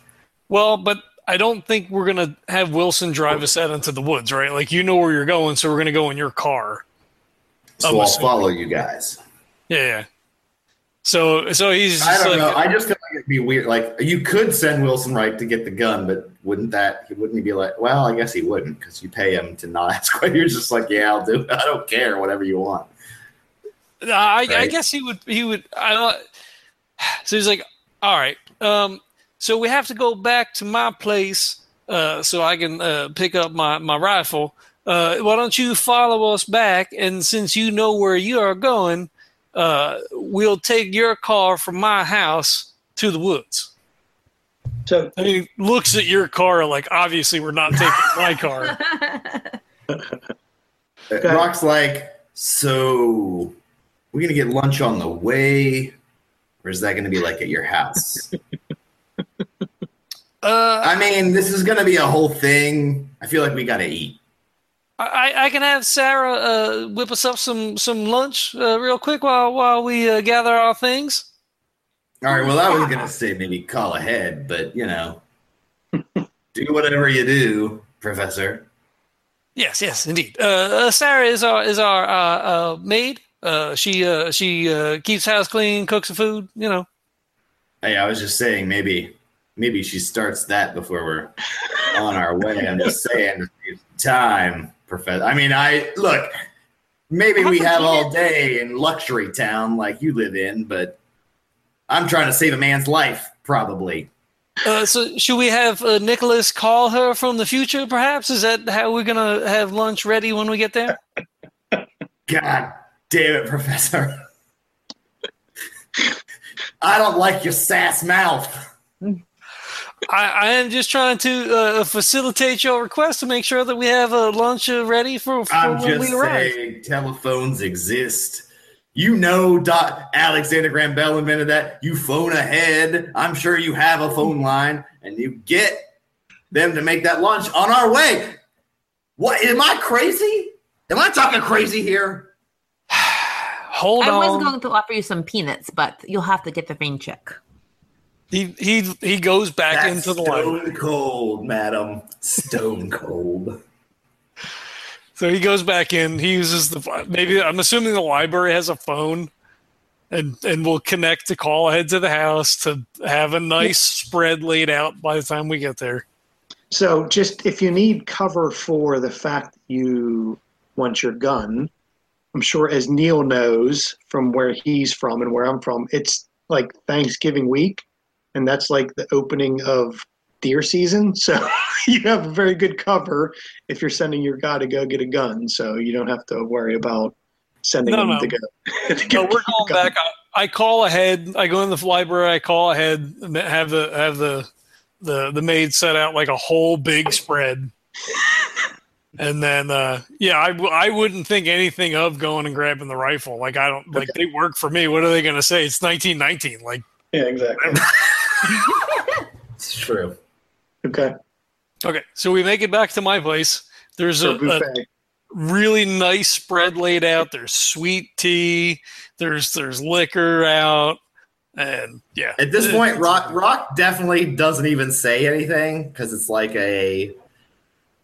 Well, but I don't think we're gonna have Wilson drive us out into the woods, right? Like you know where you're going, so we're gonna go in your car. So I'm I'll assuming. follow you guys. Yeah. yeah. So so he's I don't like know. I just feel be weird. Like you could send Wilson right to get the gun, but wouldn't that? He wouldn't he be like? Well, I guess he wouldn't because you pay him to not ask. You're just like, yeah, I'll do it. I don't care. Whatever you want. Uh, I, I guess he would. He would. I don't. So he's like, all right. Um. So we have to go back to my place, uh, so I can uh, pick up my my rifle. Uh, why don't you follow us back? And since you know where you are going, uh, we'll take your car from my house to the woods. so And he looks at your car like, obviously, we're not taking my car. Okay. Rock's like, so we're gonna get lunch on the way, or is that gonna be like at your house? Uh, I mean, this is gonna be a whole thing. I feel like we gotta eat. I, I can have Sarah uh, whip us up some some lunch uh, real quick while while we uh, gather our things. All right. Well, I was gonna say maybe call ahead, but you know, do whatever you do, Professor. Yes, yes, indeed. Uh, uh, Sarah is our is our uh, uh, maid. Uh, she uh, she uh, keeps house clean, cooks the food. You know. Hey, I was just saying maybe maybe she starts that before we're on our way. I'm just saying time, Professor. I mean, I look. Maybe we have all day in luxury town like you live in, but I'm trying to save a man's life, probably. Uh, so should we have uh, Nicholas call her from the future? Perhaps is that how we're gonna have lunch ready when we get there? God damn it, Professor. I don't like your sass mouth. I, I am just trying to uh, facilitate your request to make sure that we have a lunch ready for, for I'm when just we arrive. saying telephones exist. You know Dot Alexander Graham Bell invented that. You phone ahead. I'm sure you have a phone line and you get them to make that lunch on our way. What am I crazy? Am I talking crazy here? Hold on. I was on. going to offer you some peanuts, but you'll have to get the rain check. He he he goes back That's into the library. stone cold, madam. Stone cold. So he goes back in. He uses the maybe I'm assuming the library has a phone, and and will connect to call ahead to the house to have a nice spread laid out by the time we get there. so just if you need cover for the fact that you want your gun i'm sure as neil knows from where he's from and where i'm from it's like thanksgiving week and that's like the opening of deer season, so you have a very good cover if you're sending your guy to go get a gun. So you don't have to worry about sending No, him no. to go. to No, get we're a going gun. back. I, I call ahead. I go in the library. I call ahead. and Have the have the the the maid set out like a whole big spread. And then, uh, yeah, I wouldn't think anything of going and grabbing the rifle. Like I don't like they work for me. What are they going to say? It's 1919. Like Yeah, exactly. It's true. Okay. okay, so we make it back to my place. There's So a, a really nice spread laid out. There's sweet tea. There's there's liquor out, and yeah. At this eh. point, Rock Rock definitely doesn't even say anything because it's like a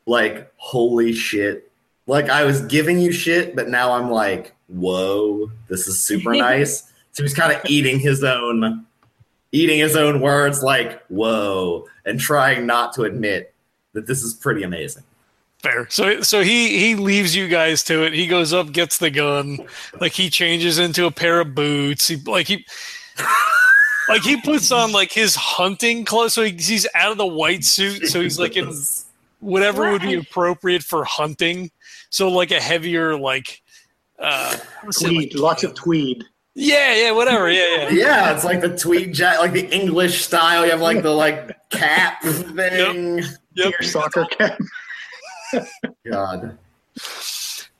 like holy shit. Like I was giving you shit, but now I'm like, whoa, this is super nice. So he's kind of eating his own eating his own words like whoa and trying not to admit that this is pretty amazing. Fair. So so he he leaves you guys to it. He goes up, gets the gun. Like he changes into a pair of boots. He like he like he puts on like his hunting clothes. So he, he's out of the white suit. So he's like in whatever would be appropriate for hunting. So like a heavier like uh Tweed. like- Lots of tweed. Yeah yeah whatever yeah yeah Yeah, it's like the tweed jacket, like the English style. You have like the like cap thing. yep. Your soccer cap. God.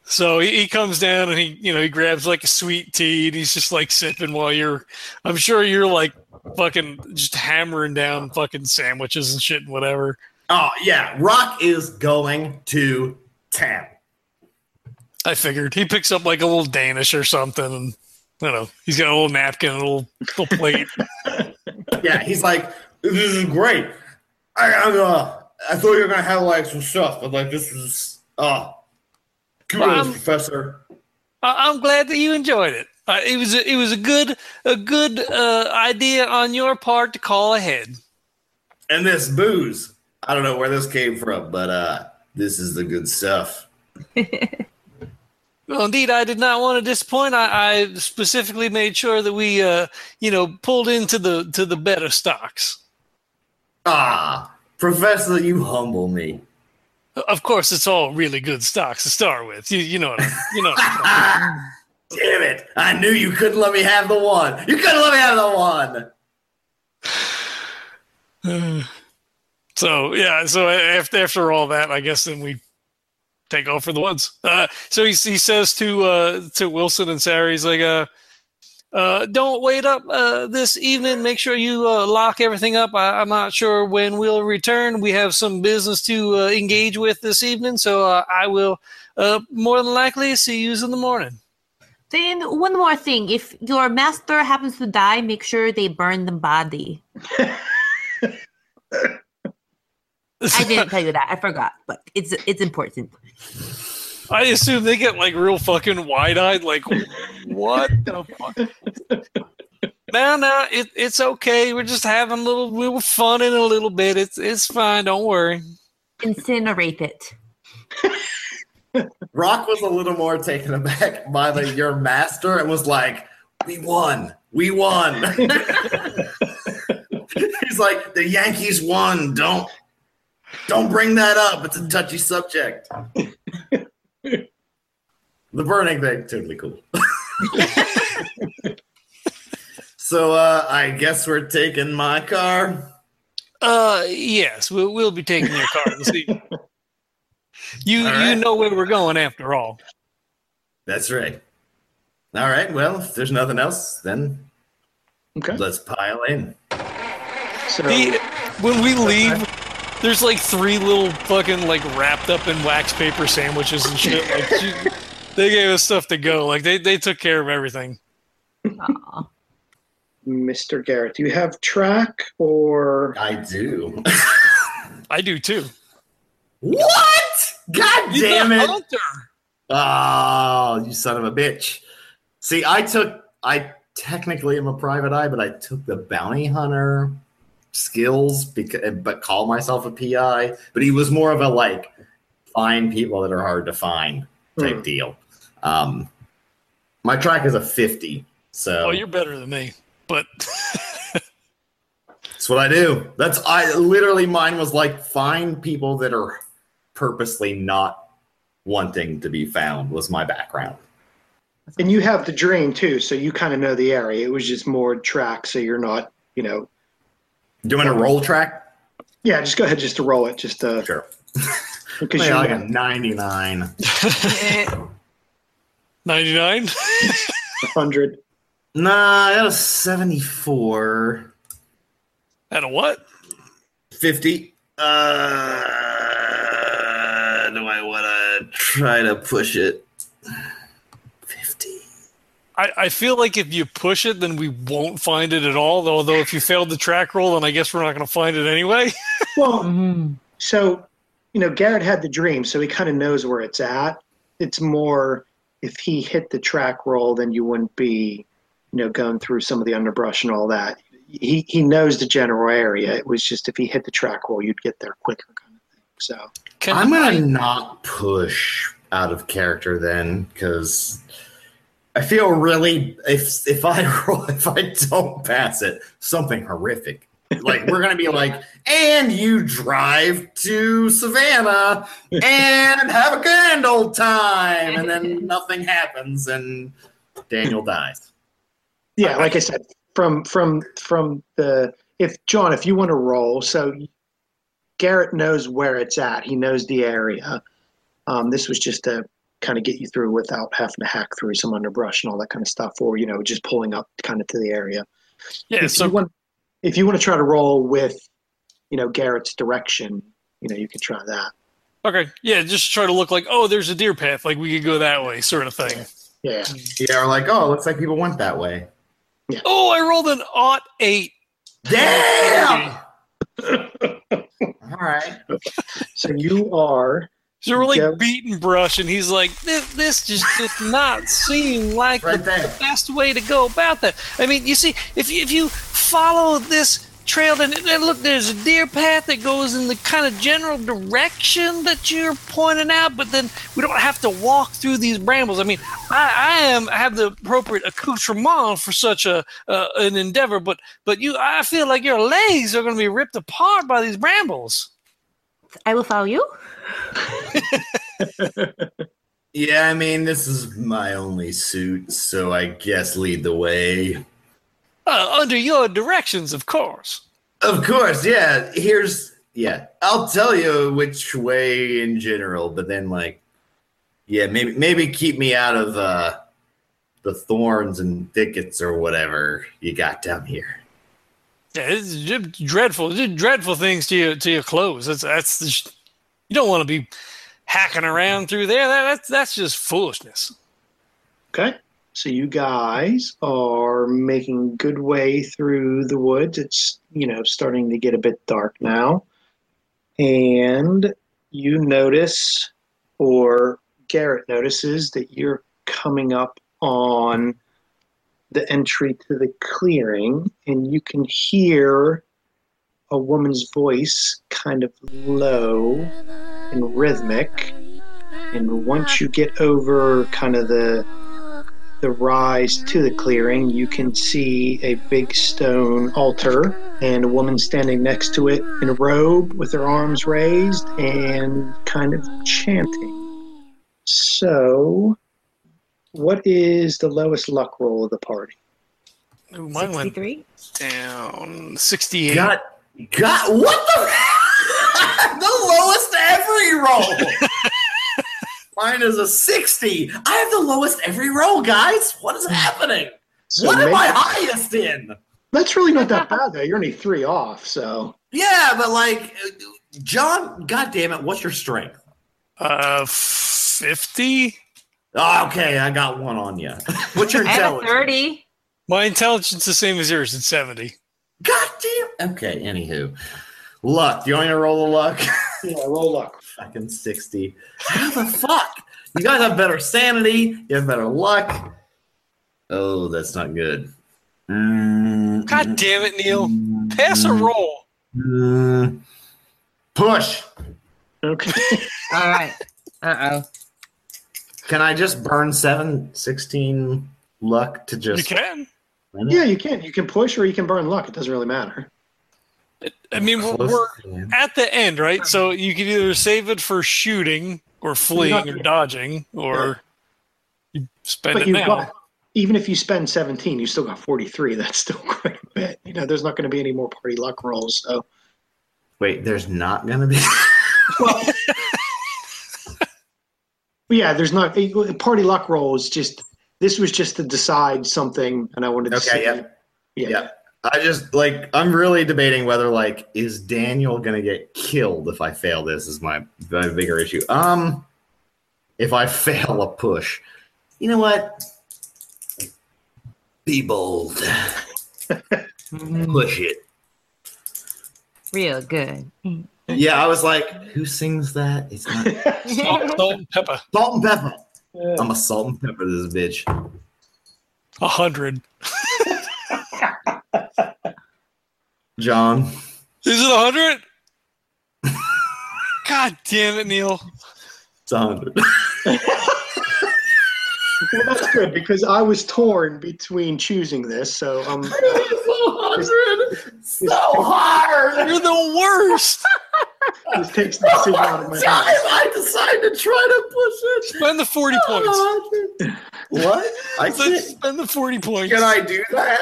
So he, he comes down and he, you know, he grabs like a sweet tea and he's just like sipping while you're, I'm sure you're like fucking just hammering down fucking sandwiches and shit and whatever. Oh yeah, Rock is going to town. I figured he picks up like a little Danish or something and, you know, he's got a little napkin, and a little, little plate. Yeah, he's like, this is great. I, I'm, uh, I thought you were gonna have like some stuff, but like this is, uh, kudos, Well, I'm- Professor. I, I'm glad that you enjoyed it. Uh, it was a, it was a good a good uh, idea on your part to call ahead. And this booze, I don't know where this came from, but uh, this is the good stuff. Well, indeed, I did not want to disappoint. I, I specifically made sure that we, uh, you know, pulled into the to the better stocks. Ah, Professor, you humble me. Of course, it's all really good stocks to start with. You, you know what I, you know. what I'm Damn it! I knew you couldn't let me have the one. You couldn't let me have the one. so yeah, so after after all that, I guess then we take off for the woods. Uh, so he he says to uh, to Wilson and Sarah, he's like, uh, uh, "Don't wait up uh, this evening. Make sure you uh, lock everything up. I, I'm not sure when we'll return. We have some business to uh, engage with this evening, so uh, I will uh, more than likely see you in the morning." Then one more thing: if your master happens to die, make sure they burn the body. I didn't tell you that. I forgot, but it's it's important. I assume they get like real fucking wide eyed, like, what the fuck? no, no, it, it's okay. We're just having a little, we were fun in a little bit. It's it's fine. Don't worry. Incinerate it. Rock was a little more taken aback by the your master and was like, "We won, we won." He's like, "The Yankees won. Don't, don't bring that up. It's a touchy subject." the burning thing, totally cool. so uh, I guess we're taking my car. Uh, yes, we'll we'll be taking your car this evening. You All you know where we're going after all. That's right. All right. Well, if there's nothing else, then Okay. let's pile in. So The, when we leave, there's like three little fucking like wrapped up in wax paper sandwiches and shit. Like she- they gave us stuff to go. Like they they took care of everything. Aw. Mr. Garrett, do you have track or I do. I do too. what? God He's damn it! hunter. Oh, you son of a bitch. See, I took, I technically am a private eye, but I took the bounty hunter skills, because, but call myself a PI. But he was more of a like, find people that are hard to find type Hmm. deal. Um, my track is a 50. So Oh, you're better than me. But That's what I do. That's I literally mine was like find people that are purposely not wanting to be found was my background. And you have the dream too, so you kind of know the area. It was just more track, so you're not, you know. Doing a roll track? Yeah, just go ahead, just to roll it, just uh, Sure. because you're you got 99. 99? hundred. Nah, that was 74. At a what? 50. Uh, do I want to try to push it? 50. I, I feel like if you push it, then we won't find it at all. Although if you failed the track roll, then I guess we're not going to find it anyway. Well, Mhm. so you know, Garrett had the dream, so he kind of knows where it's at. It's more if he hit the track roll, then you wouldn't be, you know, going through some of the underbrush and all that. He he knows the general area. It was just if he hit the track roll, you'd get there quicker, kind of thing. So Can I'm going to not push out of character then because I feel really if if I if I don't pass it something horrific like we're gonna be like and you drive to Savannah and have a grand old time and then nothing happens and Daniel dies. yeah, like I said, from from from the if John, if you want to roll, so Garrett knows where it's at. He knows the area. Um, this was just to kind of get you through without having to hack through some underbrush and all that kind of stuff, or you know, just pulling up kind of to the area. yeah, if so you want, if you want to try to roll with, you know, Garrett's direction, you know, you can try that. okay, yeah, just try to look like oh, there's a deer path, like we could go that way, sort of thing. Yeah. Yeah, or like, oh, it looks like people went that way. Yeah. Oh, I rolled an aught eight. Damn! All right. So you are. So we're like Yeah. beating brush, and he's like, "This, this just does not seem like Right the there. best way to go about that." I mean, you see, if you, if you follow this trail, then then look, there's a deer path that goes in the kind of general direction that you're pointing out, but then we don't have to walk through these brambles. I mean, I, I am I have the appropriate accoutrement for such a uh, an endeavor, but but you, I feel like your legs are going to be ripped apart by these brambles. I will follow you. Yeah, I mean, this is my only suit, so I guess lead the way. Uh, under your directions, of course. Of course, yeah. Here's, yeah, I'll tell you which way in general, but then, like, yeah, maybe maybe keep me out of uh, the thorns and thickets or whatever you got down here. Yeah, it's just dreadful, dreadful things to your to your clothes. That's that's just, you don't want to be hacking around through there. That, that's that's just foolishness. Okay. So you guys are making good way through the woods. It's, you know, starting to get a bit dark now. And you notice, or Garrett notices, that you're coming up on the entry to the clearing, and you can hear a woman's voice kind of low and rhythmic. And once you get over kind of the the rise to the clearing, you can see a big stone altar and a woman standing next to it in a robe with her arms raised and kind of chanting. So, what is the lowest luck roll of the party? Ooh, mine went 63. down sixty-eight. Got, got what the? the lowest every roll. Mine is a 60. I have the lowest every roll, guys. What is happening? So what am I highest in? That's really not that bad, though. You're only three off, so. Yeah, but like, John, God damn it, what's your strength? Uh, fifty. Oh, okay, I got one on you. What's your I have a intelligence? 30. My intelligence is the same as yours. It's seventy. God damn. Okay, anywho. Luck. Do you want me to roll the luck? Yeah, roll luck. Fucking 60. How the fuck? You guys have better sanity. You have better luck. Oh, that's not good. Mm, God damn it, Neil! Pass a roll. mm, push. Okay. All right. Uh oh. Can I just burn 7, 16 luck to just. You can. yeah, you can. You can push or you can burn luck. It doesn't really matter. I mean, we're, we're at the end, right? So you can either save it for shooting or fleeing or dodging, or you spend But it you've now. got even if you spend 17, you still got 43. That's still quite a bit. You know, there's not going to be any more party luck rolls. So Wait, there's not gonna be. But yeah, there's not a party luck roll is just this was just to decide something, and I wanted to Okay, see. yeah. yeah. Yeah. I just like I'm really debating whether like is Daniel gonna get killed if I fail this is my, my bigger issue. Um if I fail a push. You know what? Be bold. Push it. Real good. Yeah, I was like, who sings that? It's not Salt, Salt-N-Pepa. salt and pepper. Yeah. I'm a Salt-N-Pepa this bitch. A hundred. John. Is it a hundred? God damn it, Neil. It's a hundred. Well, that's good because I was torn between choosing this. So um, so hard. You're the worst. this takes the decision out of my Time hands. I decide to try to push it. Spend the 40 points. What? I Let's can't. spend the 40 points. Can I do that?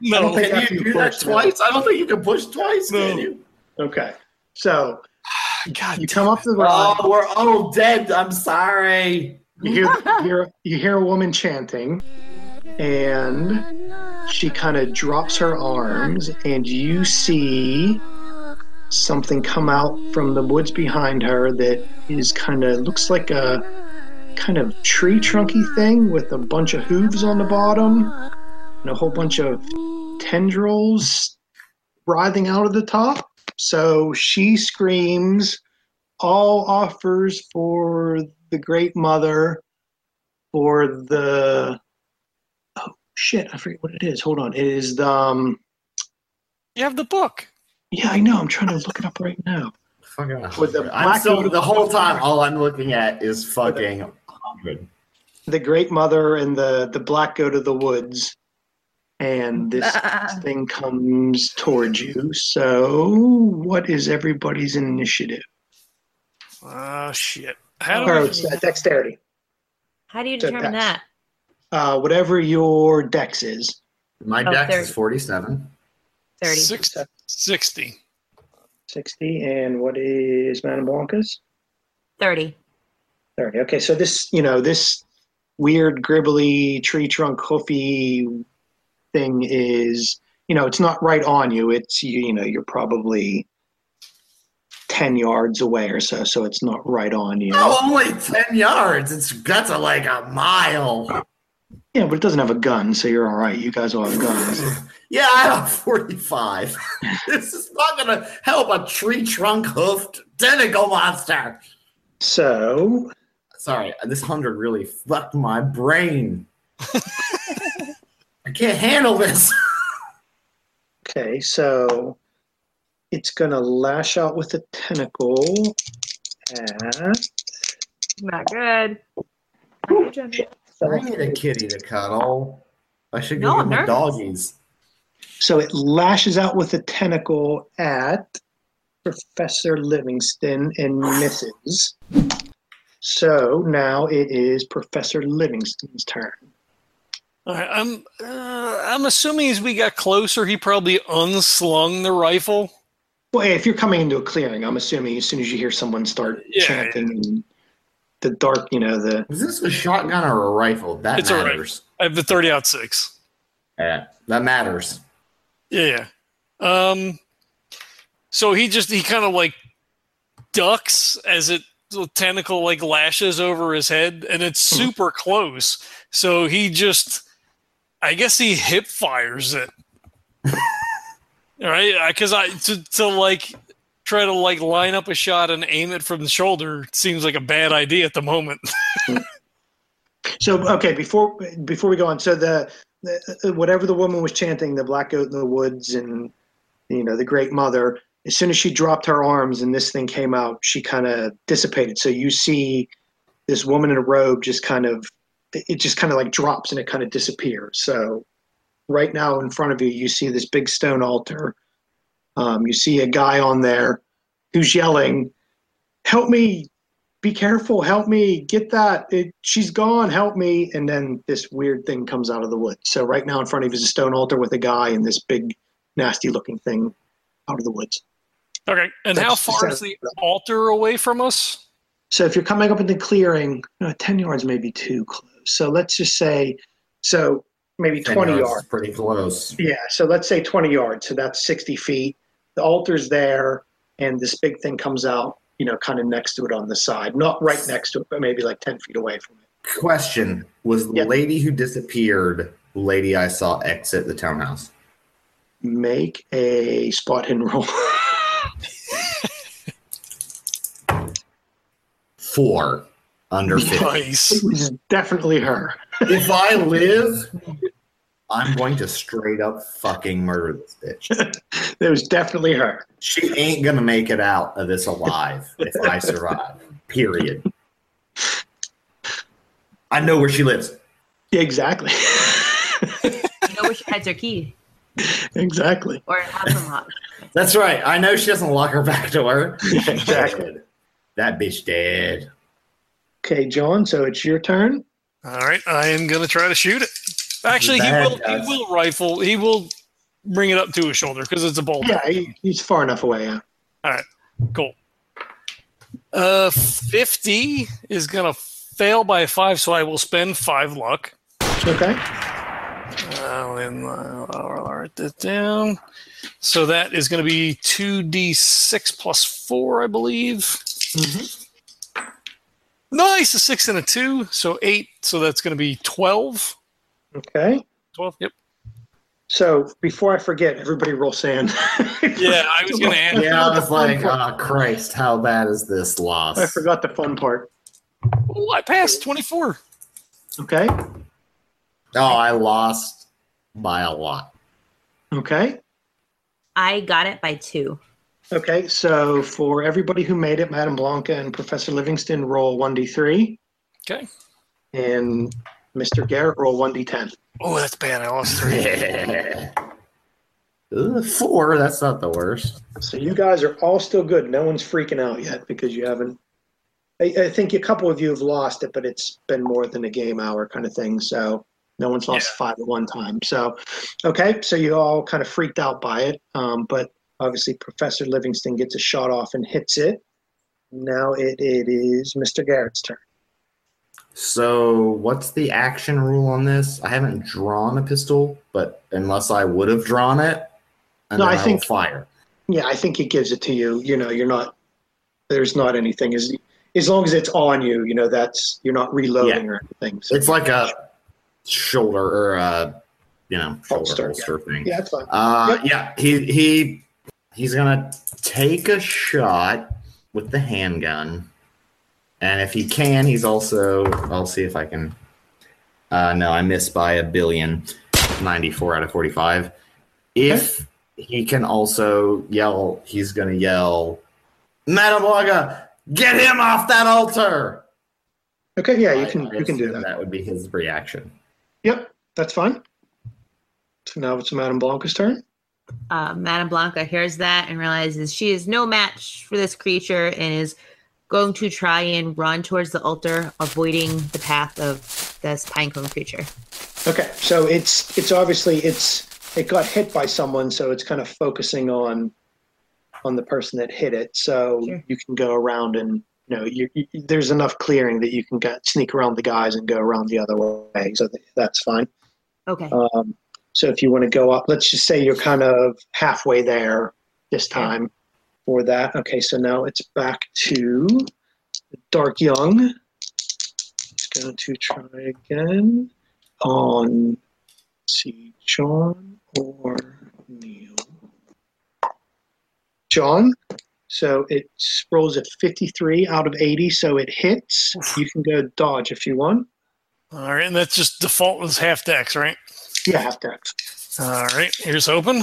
No. Can you you do that push, no. twice? I don't think you can push twice, No. can you? Okay, so God you come up to the Oh, we're all dead. I'm sorry. You hear, you hear you hear a woman chanting, and she kind of drops her arms, and you see something come out from the woods behind her that is kind of looks like a kind of tree trunky thing with a bunch of hooves on the bottom and a whole bunch of tendrils writhing out of the top. So she screams, all offers for the great mother for the shit, I forget what it is. Hold on. It is the um You have the book. yeah, I know, I'm trying to look it up right now. With the I'm black still the whole time. All I'm looking at is fucking hundred. The great mother and the the black goat of the woods. And this thing comes towards you. So what is everybody's initiative? Oh, shit. How do Or I, it's, uh, dexterity. How do you So determine that's- that? Uh, whatever your dex is. My Oh, dex 30. is 47. 30. Six, 60. 60. And what is Madame Blanca's? 30. 30. Okay, so this, you know, this weird gribbly tree trunk hoofy thing is, you know, it's not right on you. It's you, you know, you're probably 10 yards away or so, so it's not right on you. Oh, only 10 yards. It's that's a, like a mile. Yeah, but it doesn't have a gun, so you're all right. You guys all have guns. Yeah, I have 45. this is not going to help a tree trunk hoofed tentacle monster. So, Sorry, this 100 really fucked my brain. I can't handle this. okay, so it's going to lash out with a tentacle at. Not good. I need a kitty to cuddle. I should No, go I'm get my doggies. So it lashes out with a tentacle at Professor Livingston and misses. So now it is Professor Livingston's turn. All right, I'm uh, I'm assuming as we got closer, he probably unslung the rifle. Well, hey, if you're coming into a clearing, I'm assuming as soon as you hear someone start Yeah. chanting and the dark, you know, the Is this a shotgun or a rifle? That It's a rifle. matters. I have the 30 aught six. Yeah, that matters. Yeah, yeah. Um, so he just he kind of like ducks as it the tentacle like lashes over his head, and it's Hmm. super close. So he just, I guess he hip fires it. All right, because I to to like try to like line up a shot and aim it from the shoulder seems like a bad idea at the moment. So okay, before before we go on, so the, the uh, whatever the woman was chanting, the black goat in the woods, and you know the great mother. As soon as she dropped her arms and this thing came out, she kind of dissipated. So you see this woman in a robe just kind of it just kind of like drops and it kind of disappears. So right now in front of you, you see this big stone altar. Um, you see a guy on there who's yelling, "Help me! Be careful! Help me! Get that! It, she's gone! Help me!" And then this weird thing comes out of the woods. So right now in front of you is a stone altar with a guy and this big, nasty-looking thing out of the woods. Okay. And how That's the far is the altar away from us? So if you're coming up in the clearing, uh, 10 yards may be too close. So let's just say, so maybe 20 yards yards. Pretty close. Yeah, so let's say 20 yards. So that's 60 feet. The altar's there, and this big thing comes out, you know, kind of next to it on the side. Not right next to it, but maybe like 10 feet away from it. Question: Was the Yeah. lady who disappeared the lady I saw exit the townhouse? Make a spot hidden roll. Four under fifty. Nice. it was definitely her. if I live, I'm going to straight up fucking murder this bitch. It was definitely her. She ain't gonna make it out of this alive if I survive. Period. I know where she lives. Yeah, exactly. You know where she hides her key exactly. or has them locked. That's right. I know she doesn't lock her back door. Yeah, exactly. That bitch dead. Okay, John, so it's your turn. All right. I am going to try to shoot it. Actually, he Bad will. He will rifle. He will bring it up to his shoulder because it's a bolt. Yeah, he, he's far enough away. Yeah. All right. Cool. Uh, fifty is gonna fail by five, so I will spend five luck. Okay. Uh, then uh, I'll write that down. So that is going to be two d six plus four, I believe. Mm-hmm. Nice, a six and a two, so eight. So that's going to be twelve. Okay. Twelve. Yep. So before I forget, everybody roll SAN. Yeah, I was going to add. Yeah, I was like, oh Christ, how bad is this loss? I forgot the fun part. Oh, I passed twenty-four. Okay. Oh, I lost by a lot. Okay. I got it by two. Okay. So for everybody who made it, Madam Blanca and Professor Livingston roll 1d3, Okay. and Mr. Garrett roll 1d10. Oh, that's bad. I lost three. Ugh, Four, that's not the worst. So you guys are all still good. No one's freaking out yet because you haven't. I, I think a couple of you have lost it, but it's been more than a game hour kind of thing. So no one's lost five at one time. So, okay, so you all kind of freaked out by it. Um, but obviously, Professor Livingston gets a shot off and hits it. Now it, it is Mr. Garrett's turn. So, what's the action rule on this? I haven't drawn a pistol, but unless I would have drawn it, and No, I I, think- fire. Yeah, I think it gives it to you. You know, you're not. There's not anything as as long as it's on you. You know, that's you're not reloading or anything. So, It's like a shoulder or a, you know, shoulder Holster, holster, thing. yeah, that's fine. Uh, Yep. yeah, he he he's gonna take a shot with the handgun, and if he can, he's also. I'll see if I can. Uh, no, I missed by a billion. Ninety-four out of forty-five. If he can also yell, he's gonna yell, "Madablaga, get him off that altar!" Okay, yeah, you I- can I you can do that. That would be his reaction. Yep, that's fine. So now it's Madame Blanca's turn. Uh, Madame Blanca hears that and realizes she is no match for this creature and is going to try and run towards the altar, avoiding the path of this pinecone creature. Okay, so it's it's obviously it's it got hit by someone, so it's kind of focusing on on the person that hit it. So Sure. you can go around and you know you, you, there's enough clearing that you can get, sneak around the guys and go around the other way. So that's fine. Okay. Um, so if you want to go up, let's just say you're kind of halfway there this time for that. Okay, so now it's back to Dark Young. It's going to try again on, see, John or Neil. John. So it rolls at 53 out of 80, so it hits. You can go dodge if you want. All right, and that's just default was half dex, right? Yeah, half dex. All right, here's hoping.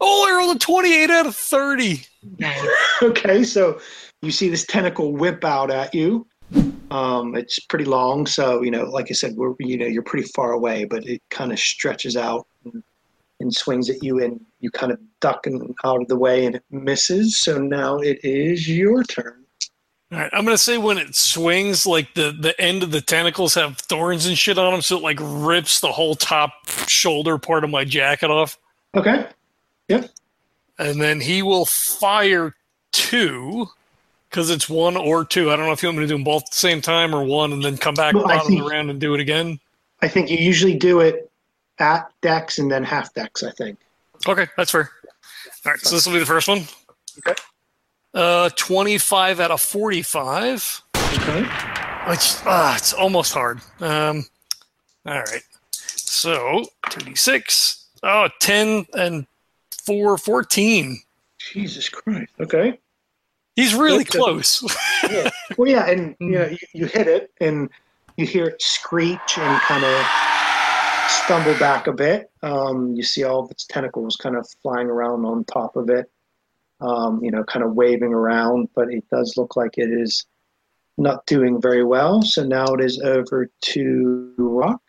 Oh, I rolled a 28 out of 30. Okay, so you see this tentacle whip out at you. Um, it's pretty long, so you know, like I said, we're you know you're pretty far away, but it kind of stretches out and and swings at you, and you kind of duck and out of the way, and it misses. So now it is your turn. All right, I'm gonna say when it swings, like the the end of the tentacles have thorns and shit on them, so it like rips the whole top shoulder part of my jacket off, Okay. And then he will fire two, because it's one or two. I don't know if you want me to do them both at the same time or one, and then come back Well, bottom of the round and do it again. I think you usually do it at dex and then half dex. I think. Okay, that's fair. All right, so this will be the first one. Okay. Uh, 25 out of 45. Okay. Which ah, it's almost hard. Um, all right. So 36. Oh, 10 and 4, 14. Jesus Christ. Okay. He's really Okay. close. yeah. Well, yeah, and you know, you, you hit it, and you hear it screech and kind of stumble back a bit. Um, you see all of its tentacles kind of flying around on top of it. Um, you know, kind of waving around, but it does look like it is not doing very well. So now it is over to Rock.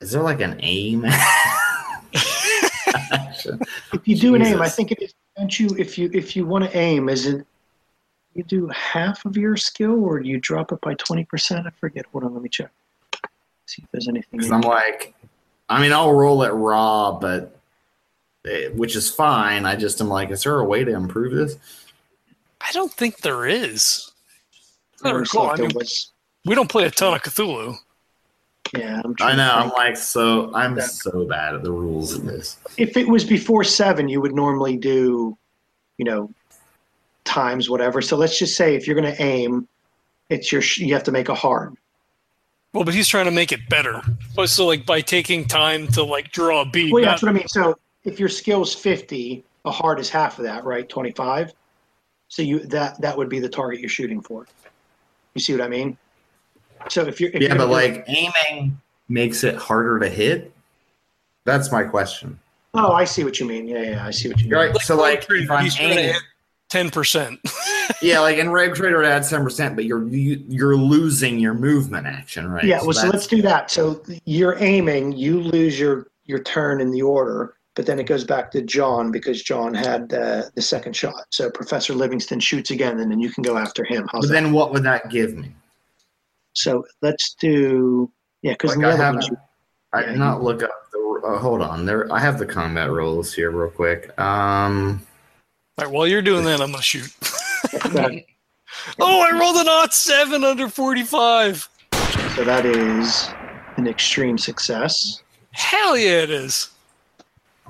Is there like an aim? If you do an aim, I think it is. Don't you? If you if you want to aim, is it you do half of your skill, or do you drop it by twenty percent? I forget. Hold on, let me check. See if there's anything. Because I'm like, I mean, I'll roll it raw, but eh, which is fine. I just am like, is there a way to improve this? I don't think there is. I Or recall. I mean, was- we don't play a ton of Cthulhu. Yeah, I'm I trying know. to I'm like, so I'm Yeah. so bad at the rules of this. If it was before seven, you would normally do, you know, times whatever. So let's just say if you're going to aim, it's your sh- you have to make a hard. Well, but he's trying to make it better. But so like by taking time to like draw a bead. Well, yeah, not- that's what I mean. So if your skill's fifty, a hard is half of that, right? Twenty five. So you that that would be the target you're shooting for. You see what I mean? So if you're if Yeah, you're but like aiming makes it harder to hit. That's my question. oh, I see what you mean. Yeah, yeah, I see what you mean. Right. So like, if I'm he's aiming, ten percent. yeah, like in Rogue Trader it adds ten percent, but you're you, you're losing your movement action, right? Yeah, well, so that's- let's do that. So you're aiming, you lose your your turn in the order, but then it goes back to John because John had uh, the second shot. So Professor Livingston shoots again, and then you can go after him. How's But that? then what would that give me? So let's do yeah, because Like, the I other haven't- ones, you- I did not look up the. Uh, hold on, there. I have the combat rolls here, real quick. Um, All right, while you're doing that, I'm gonna shoot. Oh, I rolled an odd seven under forty-five. so that is an extreme success. Hell yeah, it is.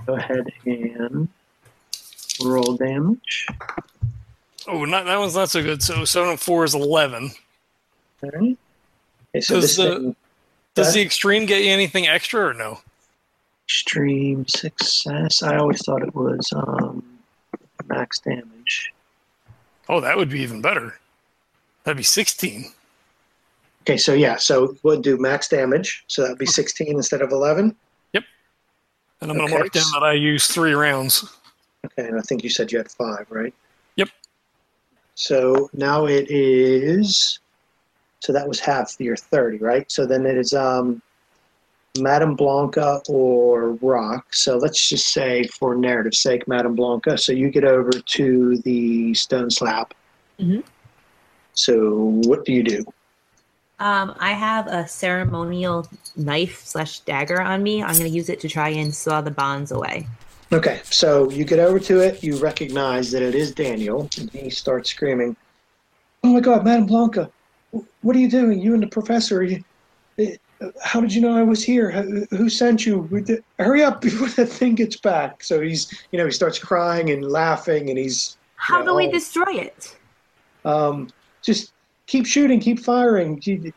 Go ahead and roll damage. Oh, not that one's not so good. So seven and four is eleven. All right. Okay, so Does the- thing, Does Okay. the extreme get you anything extra or no? extreme success. I always thought it was um, max damage. Oh, that would be even better. That'd be sixteen. Okay, so yeah, so we'll do max damage. So that'd be 16 instead of 11. Yep. And I'm gonna mark down that I used three rounds. Okay, and I think you said you had five, right? Yep. So now it is. So that was half your 30, right? So then it is um, Madame Blanca or Rock. So let's just say, for narrative sake, Madame Blanca. So you get over to the stone slab. Mhm. So what do you do? Um, I have a ceremonial knife slash dagger on me. I'm going to use it to try and saw the bonds away. Okay, so you get over to it. You recognize that it is Daniel, and he starts screaming, "Oh my God, Madame Blanca, what are you doing? You and the professor? You, eh, how did you know I was here? Who sent you? Hurry up before that thing gets back!" So he's, you know, he starts crying and laughing, and he's, How Yeah, do we oh. destroy it? um, just keep shooting, keep firing. She,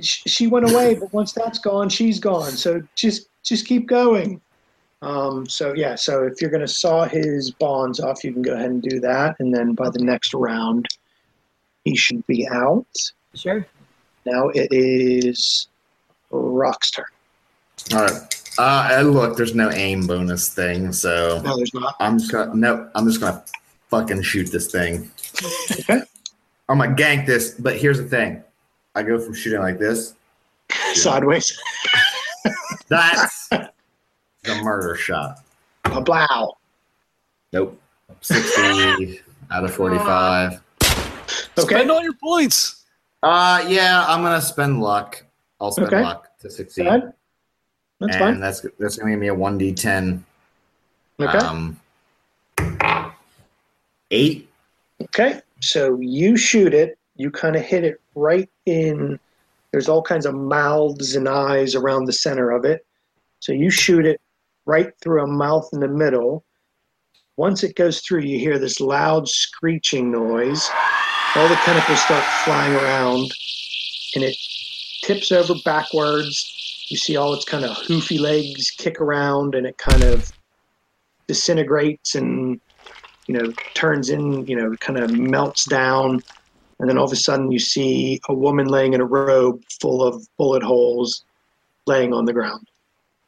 she went away, but once that's gone, she's gone. So just just keep going. Um, so yeah, so if you're going to saw his bonds off, you can go ahead and do that, and then by the next round, he should be out. Sure. Now it is Rock's turn. all right. Uh, and look, there's no aim bonus thing, so No, there's not. I'm just gonna. No, I'm just gonna fucking shoot this thing. Okay. I'm gonna gank this, but here's the thing. I go from shooting like this. Sideways. That's the murder shot. A blow. Nope. 60 out of 45. Okay. Spend all your points. Uh, yeah, I'm gonna spend luck. I'll spend Okay. luck to succeed. That's and fine. that's that's gonna give me a 1d10. Okay. Um, eight. Okay, so you shoot it. You kind of hit it right in. There's all kinds of mouths and eyes around the center of it. So you shoot it right through a mouth in the middle. Once it goes through, you hear this loud screeching noise. All the tentacles start flying around, and it tips over backwards. You see all its kind of hoofy legs kick around, and it kind of disintegrates and you know, turns in, you know, kind of melts down. And then all of a sudden you see a woman laying in a robe full of bullet holes laying on the ground.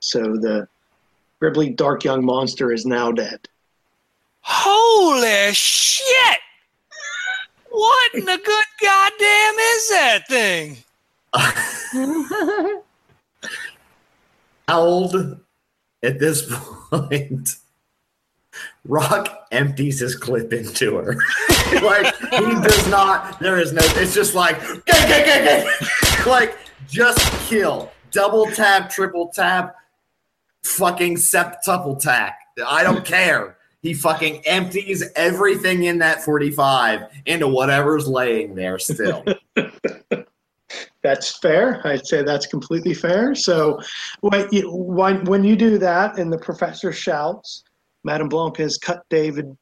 So the Gribbly dark young monster is now dead. Holy shit! What in the good goddamn is that thing? How old at this point? Rock empties his clip into her. like he does not. There is no. It's just like "Gah, gah, gah, gah." like just kill. Double tap, triple tap, fucking septuple tap. I don't care. He fucking empties everything in that 45 into whatever's laying there still. That's fair. I'd say that's completely fair. So when you, when, when you do that and the professor shouts, Madame Blanca has cut David,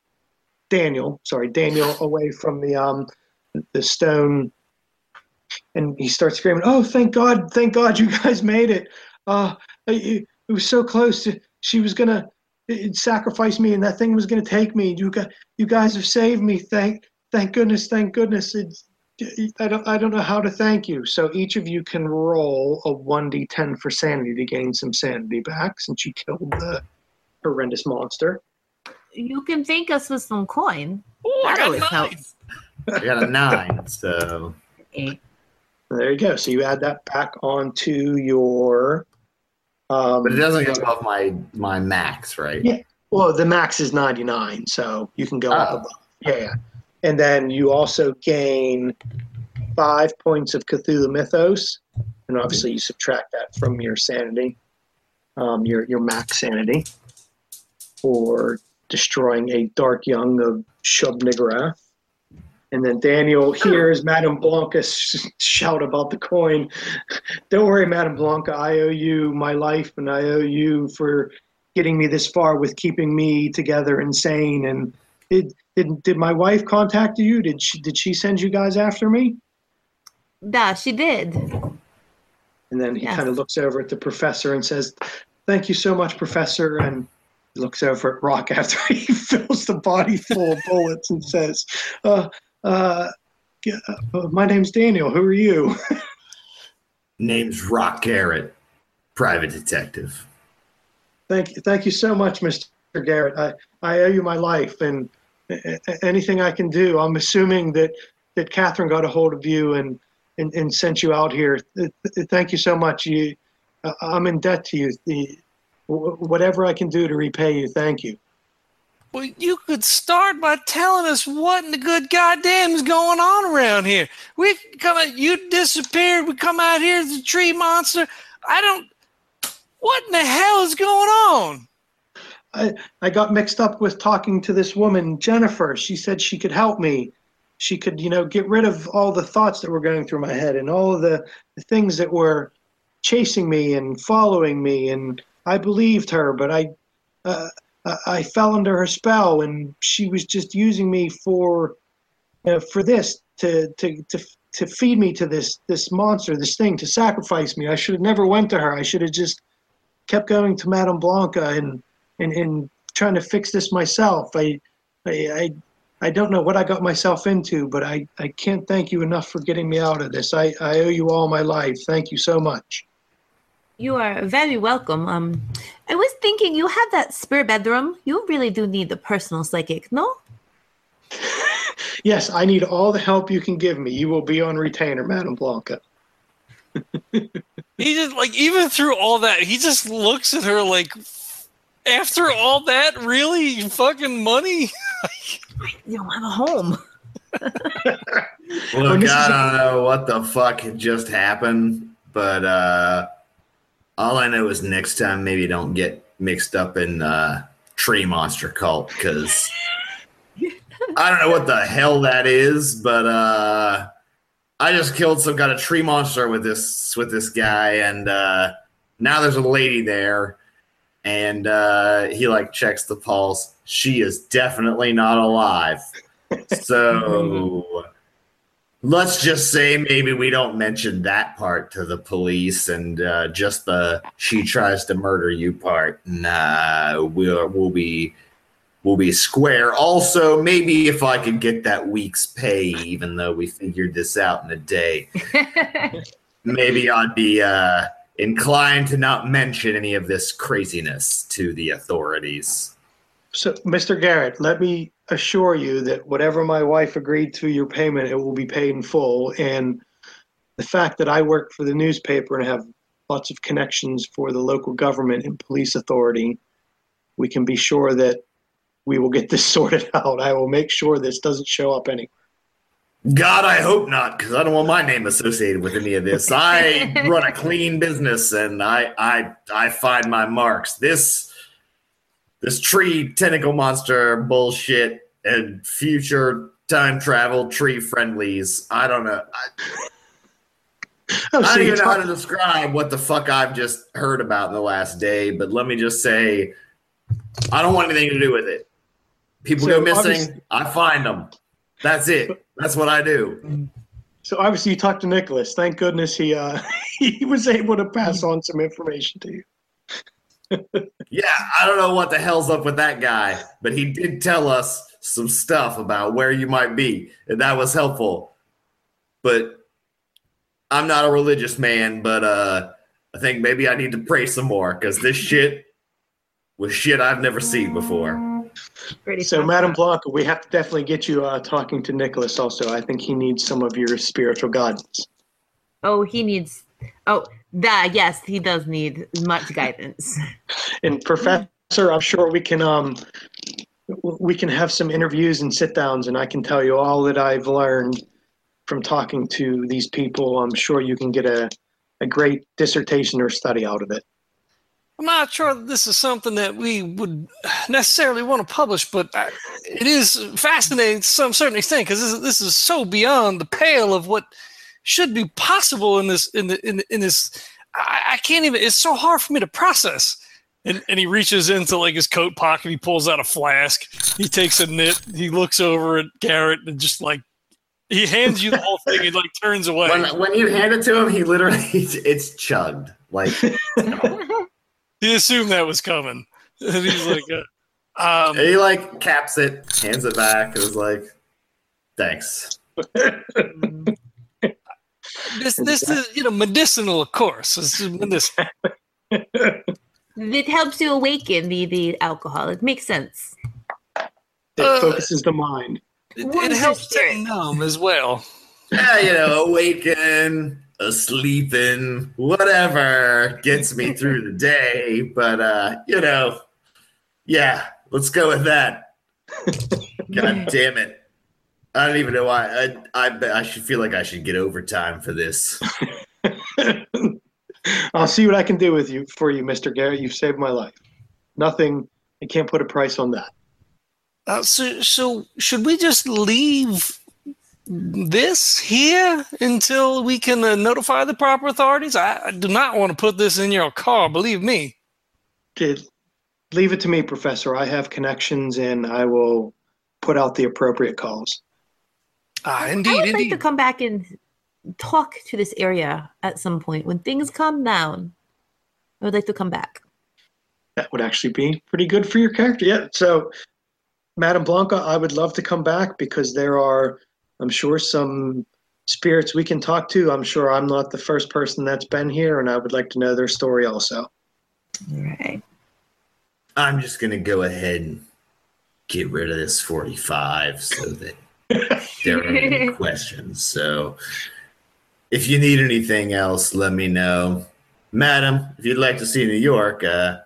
Daniel, sorry, Daniel away from the, um, the stone and he starts screaming, "Oh, thank God! Thank God, you guys made it! Uh, it, it was so close. To, she was gonna it, sacrifice me, and that thing was gonna take me. You got, you guys have saved me. Thank, thank goodness, thank goodness. It's, I don't, I don't know how to thank you. So each of you can roll a one d10 for sanity to gain some sanity back, since you killed the horrendous monster. you can thank us with some coin. I That got always nine. helps. I got a nine, so Okay. There you go. So you add that back onto your. Um, but it doesn't go above my my max, right? Yeah. Well, the max is 99, so you can go up Oh. above. Yeah, yeah. And then you also gain five points of Cthulhu Mythos, and obviously you subtract that from your sanity, um, your your max sanity, for destroying a dark young of Shub Niggurath. And then Daniel hears Madame Blanca sh- shout about the coin. Don't worry, Madame Blanca. I owe you my life, and I owe you for getting me this far with keeping me together and sane. And did did, did my wife contact you? Did she did she send you guys after me? Yeah, she did. And then he Yes. kind of looks over at the professor and says, "Thank you so much, professor." And he looks over at Rock after he fills the body full of bullets and says, uh, uh, uh, "My name's Daniel. Who are you?" Name's Rock Garrett, private detective. Thank you, thank you so much, Mr. Garrett. I, I owe you my life, and anything I can do. I'm assuming that that Catherine got a hold of you and and, and sent you out here. Th- th- Thank you so much. You, uh, I'm in debt to you. The, whatever I can do to repay you, thank you. Well, you could start by telling us what in the good goddamn is going on around here. We come out, you disappeared. We come out here as a tree monster. I don't. What in the hell is going on? I got mixed up with talking to this woman, Jennifer. She said she could help me. She could, you know, get rid of all the thoughts that were going through my head and all of the, the things that were chasing me and following me. And I believed her, but I, uh, I- fell under her spell, and she was just using me for, you know, for this to to to to feed me to this this monster, this thing, to sacrifice me. I should have never went to her. I should have just kept going to Madame Blanca and and, and trying to fix this myself. I, I, I, I don't know what I got myself into, but I, I can't thank you enough for getting me out of this. I, I owe you all my life. Thank you so much. You are very welcome. Um, I was thinking you have that spare bedroom. You really do need the personal psychic, no? Yes, I need all the help you can give me. You will be on retainer, Madame Blanca. He just like even through all that, he just looks at her like After all that, really? Fucking money? You don't have a home. Look, this is I a- don't know what the fuck just happened, but uh, all I know is next time maybe don't get mixed up in uh, tree monster cult because I don't know what the hell that is, but uh, I just killed some kind of tree monster with this with this guy, and uh, now there's a lady there, and uh, he like checks the pulse. She is definitely not alive. So let's just say maybe we don't mention that part to the police and uh, just the she tries to murder you part. Nah, we'll we'll be we'll be square. Also, maybe if I could get that week's pay, even though we figured this out in a day, maybe I'd be uh, inclined to not mention any of this craziness to the authorities. So, Mr. Garrett, let me assure you that whatever my wife agreed to your payment, it will be paid in full. And the fact that I work for the newspaper and have lots of connections for the local government and police authority, we can be sure that we will get this sorted out. I will make sure this doesn't show up anywhere. God, I hope not, because I don't want my name associated with any of this. I run a clean business, and I, I, I find my marks. This, this tree tentacle monster bullshit and future time travel tree friendlies. I don't know. I, Oh, I don't even know how to describe what the fuck I've just heard about in the last day. But let me just say, I don't want anything to do with it. People So go missing, I find them. That's it. That's what I do. So obviously you talked to Nicholas. Thank goodness he uh, he was able to pass on some information to you. Yeah, I don't know what the hell's up with that guy, but he did tell us some stuff about where you might be, and that was helpful. But I'm not a religious man, but uh, I think maybe I need to pray some more because this shit was shit I've never seen before. Pretty So, fucked Madam up. Blanca, we have to definitely get you uh, talking to Nicholas also. I think he needs some of your spiritual guidance. Oh, he needs. Oh, that yes, he does need much guidance. And Professor, I'm sure we can um we can have some interviews and sit downs, and I can tell you all that I've learned from talking to these people. I'm sure you can get a a great dissertation or study out of it. I'm not sure that this is something that we would necessarily want to publish, but I, it is fascinating to some certain extent because this this is so beyond the pale of what should be possible in this in the in, in this. I, I can't even. It's so hard for me to process. And, and he reaches into like his coat pocket. He pulls out a flask. He takes a nip. He looks over at Garrett and just like he hands you the whole thing and like turns away. When, when you hand it to him, he literally it's chugged. Like He assumed that was coming. And he's like, uh, um, he like caps it, hands it back, and is like, "Thanks." this this is you know medicinal, of course. This is medicinal. it helps you awaken the the alcohol. It makes sense. It Uh, focuses the mind. It, it helps to numb as well. Yeah, you know, awaken, asleeping, whatever gets me through the day. But uh, you know, yeah, let's go with that. God damn it. I don't even know why. I I bet I should feel like I should get overtime for this. I'll see what I can do with you for you, Mr. Garrett. You've saved my life. Nothing. I can't put a price on that. Uh, so so should we just leave this here until we can uh, notify the proper authorities? I, I do not want to put this in your car. Believe me. Did leave it to me, Professor. I have connections, and I will put out the appropriate calls. Ah, I indeed, would like to come back and talk to this area at some point when things calm down. I would like to come back. That would actually be pretty good for your character. Yeah. So, Madam Blanca, I would love to come back because there are, I'm sure, some spirits we can talk to. I'm sure I'm not the first person that's been here, and I would like to know their story also. All right. I'm just gonna go ahead and get rid of this 45 so that there aren't any questions. So if you need anything else, let me know. Madam, if you'd like to see New York, uh,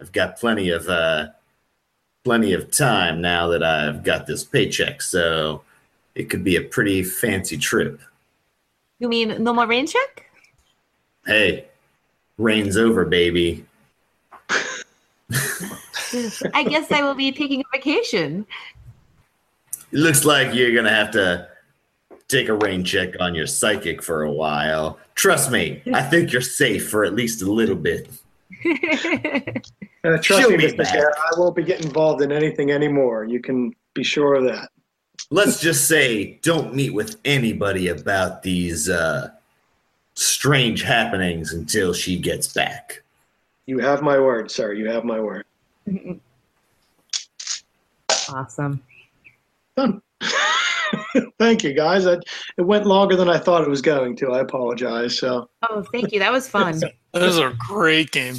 I've got plenty of uh, plenty of time now that I've got this paycheck, so it could be a pretty fancy trip. You mean no more rain check? Hey, rain's over, baby. I guess I will be taking a vacation. It looks like you're gonna have to take a rain check on your psychic for a while. Trust me, I think you're safe for at least a little bit. Uh, trust She'll me, be Mr. back. Sarah, I won't be getting involved in anything anymore. You can be sure of that. Let's just say don't meet with anybody about these uh, strange happenings until she gets back. You have my word, sir. You have my word. awesome. Done. Thank you, guys. I, it went longer than I thought it was going to. I apologize. So Oh, thank you. That was fun. That is a great game.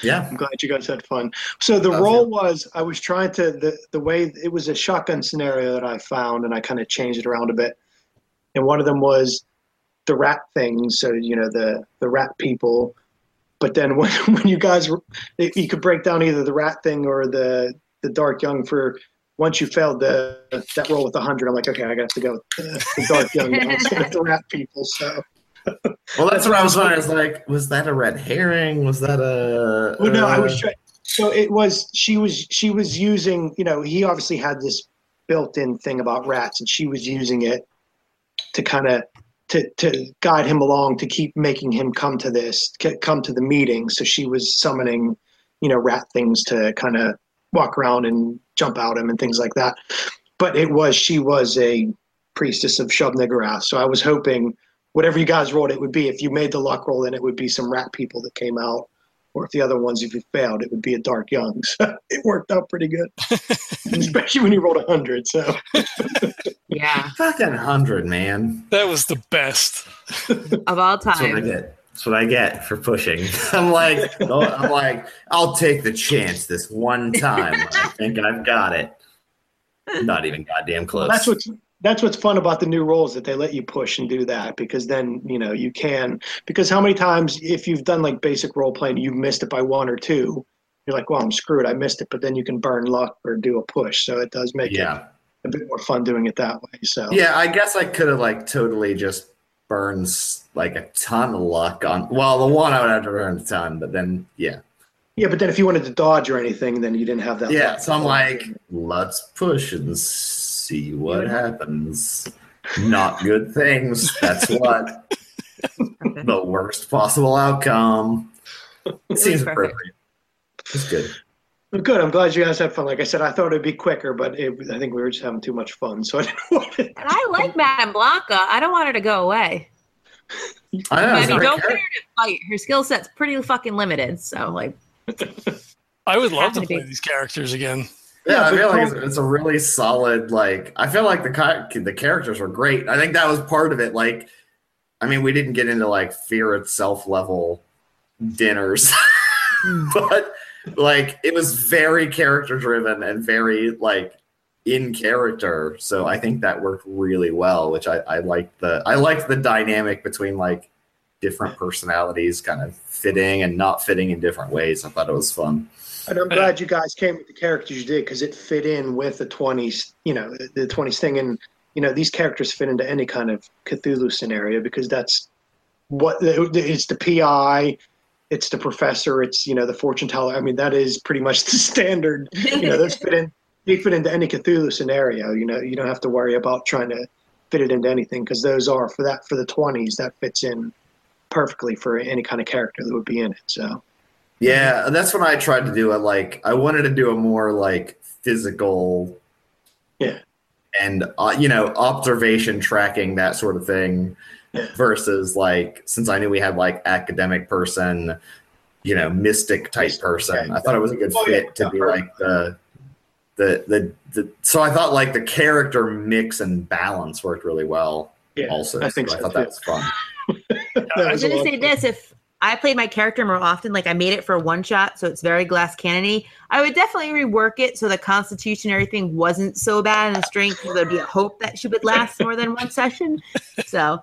Yeah. I'm glad you guys had fun. So the role was I was trying to the the way it was a shotgun scenario that I found, and I kind of changed it around a bit. And one of them was the rat things. So you know the the rat people. But then when when you guys were, you could break down either the rat thing or the the dark young for. Once you failed the that roll with a hundred, I'm like, okay, I got to go with the, the dark young now instead of the rat people. So Well, that's what I was wondering. I was like, was that a red herring? Was that a? Well, no, I uh, was trying. So it was she was she was using you know he obviously had this built-in thing about rats and she was using it to kind of to to guide him along to keep making him come to this c- come to the meeting. So she was summoning you know rat things to kind of walk around and jump out him and things like that. But it was she was a priestess of Shub Niggurath. So I was hoping whatever you guys rolled, it would be if you made the luck roll, then it would be some rat people that came out or if the other ones, if you failed, it would be a dark young. So it worked out pretty good, especially when you rolled a hundred. So Yeah, fucking hundred, man. That was the best. of all That's what I time. That's what I get for pushing. I'm like, oh, I'm like, I'll take the chance this one time. I think I've got it. Not even goddamn close. that's what's that's what's fun about the new roles that they let you push and do that because then you know you can because how many times if you've done like basic role playing you've missed it by one or two you're like well i'm screwed i missed it but then you can burn luck or do a push so it does make it a bit more fun doing it that way so Yeah, I guess I could have like totally just burns like a ton of luck on. Well, the one I would have to burn a ton, but then yeah, yeah but then if you wanted to dodge or anything then you didn't have that yeah. luck. So I'm like, let's push and see what happens. Not good things. That's what the worst possible outcome. It seems perfect. appropriate. It's good. Well, Good. I'm glad you guys had fun. Like I said, I thought it'd be quicker, but it, I think we were just having too much fun. So I didn't want it. And I like Madame Blanca. I don't want her to go away. I know. I mean, don't great put her to fight. Her skill set's pretty fucking limited. So, like, I would love to to play be. these characters again. Yeah, I feel like it's, it's a really solid. Like, I feel like the the characters were great. I think that was part of it. Like, I mean, we didn't get into like fear itself level dinners, but like it was very character driven and very like in character. So I think that worked really well. Which I I liked the I liked the dynamic between like different personalities kind of fitting and not fitting in different ways. I thought it was fun. And I'm glad you guys came with the characters you did because it fit in with the 20s, you know, the 20s thing. And, you know, these characters fit into any kind of Cthulhu scenario because that's what it's the PI, it's the professor, it's, you know, the fortune teller. I mean, that is pretty much the standard. You know, those fit in, they fit into any Cthulhu scenario. You know, you don't have to worry about trying to fit it into anything because those are for that, for the 20s, that fits in perfectly for any kind of character that would be in it. So, Yeah, and that's what I tried to do. I like I wanted to do a more like physical, Yeah. and uh, you know observation tracking that sort of thing. Versus like since I knew we had like academic person, you know mystic type person. I thought it was a good Oh, fit to be like the. The, the the so I thought like the character mix and balance worked really well. yeah, also, I think so I thought too. that was fun. that I was was a gonna say fun. this: if I played my character more often, like I made it for one shot, so it's very glass cannony. I would definitely rework it so the constitution and everything wasn't so bad and the strength. There'd be a hope that she would last more than one session. So,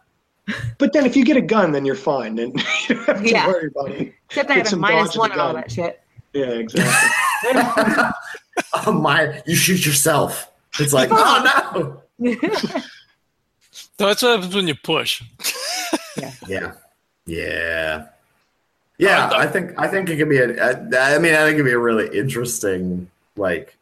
But then if you get a gun, then you're fine, and you don't have to Yeah. worry about it. except I Get have a some minus one the and all that shit. Yeah, exactly. oh my! You shoot yourself. It's like, oh no. So that's what happens when you push. Yeah, yeah, yeah. Uh, I think I think it could be a. a- I mean, I think it'd be a really interesting like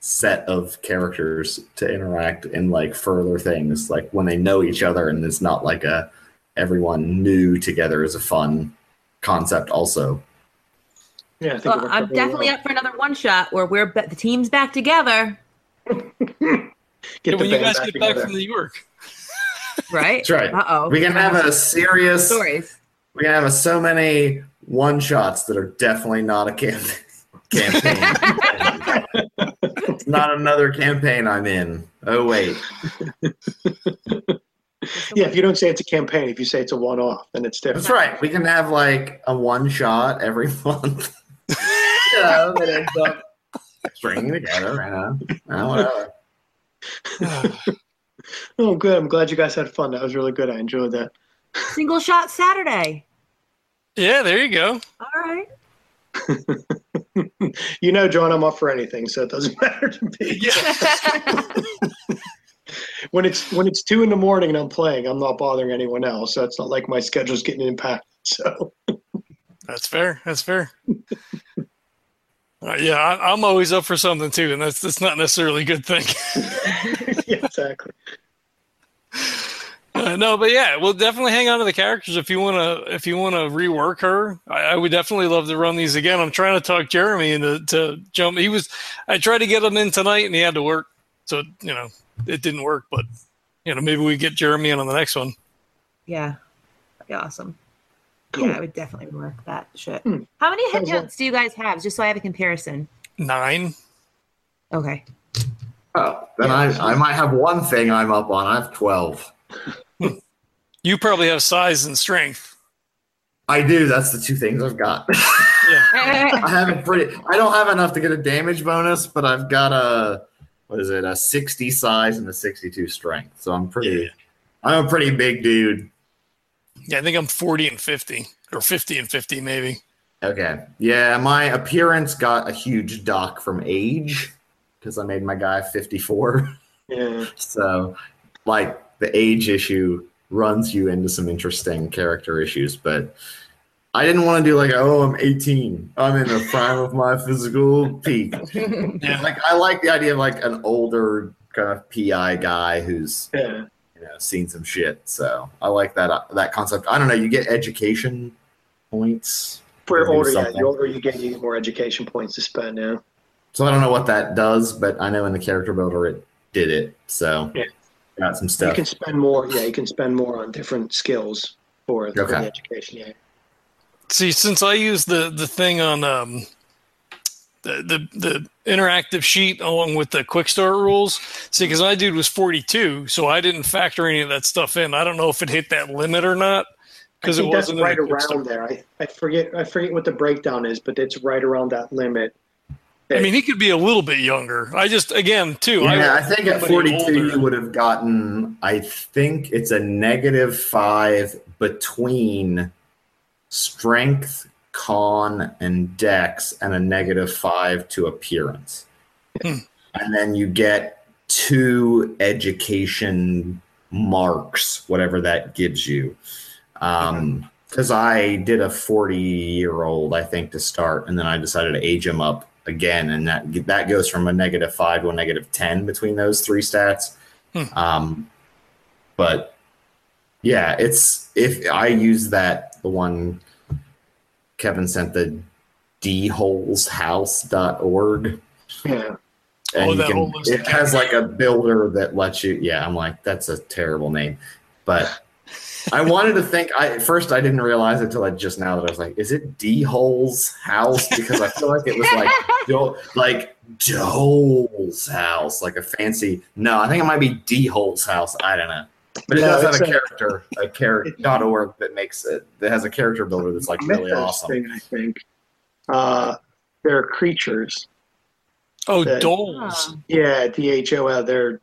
set of characters to interact in like further things, like when they know each other, and it's not like a everyone new together is a fun concept. Also, Yeah, I think well, i'm definitely well. up for another one shot where we're ba- the team's back together, Get Yeah, when you guys back get back from New York. right? That's right. Uh oh. we can have a serious. stories. We can have so many one shots that are definitely not a cam- campaign. it's not another campaign I'm in. Oh wait. Yeah, if you don't say it's a campaign, if you say it's a one-off, then it's different. That's right. We can have like a one shot every month. you know, that ends up stringing together. You know, Uh, whatever. Oh, good. I'm glad you guys had fun. That was really good. I enjoyed that. Single shot Saturday. Yeah, there you go. All right. You know, John, I'm up for anything, so it doesn't matter to me. When it's when it's two in the morning and I'm playing, I'm not bothering anyone else. So it's not like my schedule's getting impacted. So That's fair. That's fair. Uh, yeah, I, I'm always up for something too, and that's that's not necessarily a good thing. yeah, exactly. No, but yeah, we'll definitely hang on to the characters if you want to. If you want to rework her, I, I would definitely love to run these again. I'm trying to talk Jeremy into to jump. He was. I tried to get him in tonight, and he had to work, so you know it didn't work. But you know maybe we get Jeremy in on the next one. Yeah. That'd be awesome. Cool. Yeah, I would definitely work that shit. Hmm. How many hit Sounds like- counts do you guys have? Just so I have a comparison. Nine. Okay. Oh, then I, I might have one thing I'm up on. I have 12. You probably have size and strength. I do. That's the two things I've got. I have a pretty. I don't have enough to get a damage bonus, but I've got a what is it? A 60 size and a 62 strength. So I'm pretty. Yeah. I'm a pretty big dude. Yeah, I think I'm 40 and 50, or 50 and 50 maybe. Okay. Yeah, my appearance got a huge dock from age because I made my guy 54. Yeah. So, like, the age issue runs you into some interesting character issues, but I didn't want to do like, oh, I'm 18. I'm in the prime of my physical peak. Yeah. Like, I like the idea of like an older kind of PI guy who's Yeah. you know seen some shit. So I like that uh, that concept. I don't know. You get education points. For older, yeah, the older you get, you get more education points to spend now. So I don't know what that does, but I know in the character builder it did it. So Yeah. Got some You can spend more. Yeah, you can spend more on different skills for, for Okay. the education. Yeah. See, since I use the the thing on um, the the the interactive sheet along with the quick start rules, see, because my dude was 42, so I didn't factor any of that stuff in. I don't know if it hit that limit or not because it wasn't in right around start. there. I, I forget I forget what the breakdown is, but it's right around that limit. I mean, he could be a little bit younger. I just again too. Yeah, I think at 42 older. you would have gotten. I think it's a negative five between strength, con, and dex, and a negative five to appearance. Hmm. And then you get two education marks, whatever that gives you. Um, because I did a 40 year old, I think, to start, and then I decided to age him up again, and that that goes from a negative five to a negative 10 between those three stats. Hmm. Um, but yeah, it's if I use that the one Kevin sent the dholeshouse.org Yeah. and Oh, that can, whole list it has like a builder that lets you yeah i'm like that's a terrible name but i wanted to think i at first i didn't realize it until i just now that i was like is it d hole's house because i feel like it was like Do- like dole's house like a fancy no i think it might be d hole's house i don't know but it No, does have a a- character a character dot org that makes it that has a character builder that's like really awesome Thing, I think. Uh, they're creatures. Oh, that- Dholes. Yeah, D H O L. They're s-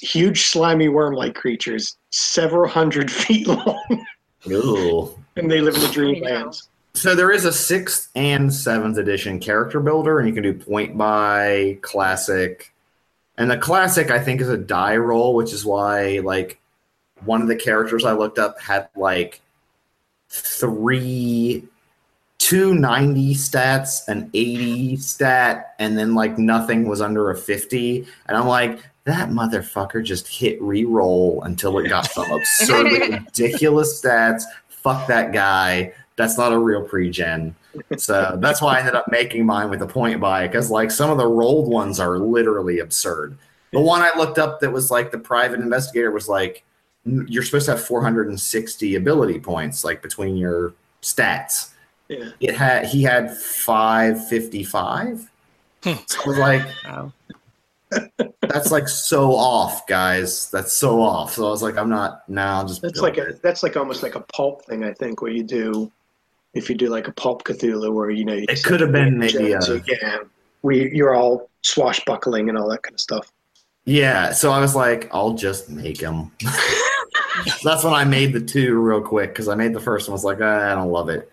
huge, slimy worm-like creatures, several hundred feet long, Ooh. and they live in the dreamlands. So there is a sixth and seventh edition character builder, and you can do point by classic. And the classic, I think, is a die roll, which is why like one of the characters I looked up had like three 290 stats, an 80 stat, and then like nothing was under a 50. And I'm like, that motherfucker just hit re-roll until it got some absurdly ridiculous stats. Fuck that guy. That's not a real pre-gen. So that's why I ended up making mine with a point buy because like some of the rolled ones are literally absurd. The one I looked up that was like the private investigator was like you're supposed to have 460 ability points like between your stats. Yeah. It had he had 555. Hmm. So I was like, Wow. That's like so off, guys. That's so off. So I was like, I'm not now. just That's build like a that's like almost like a pulp thing, I think, where you do if you do like a pulp Cthulhu where you know you It could have been maybe a- so yeah, we you're all swashbuckling and all that kind of stuff. yeah. So I was like, I'll just make them. that's when I made the two real quick because I made the first one. I was like, ah, I don't love it.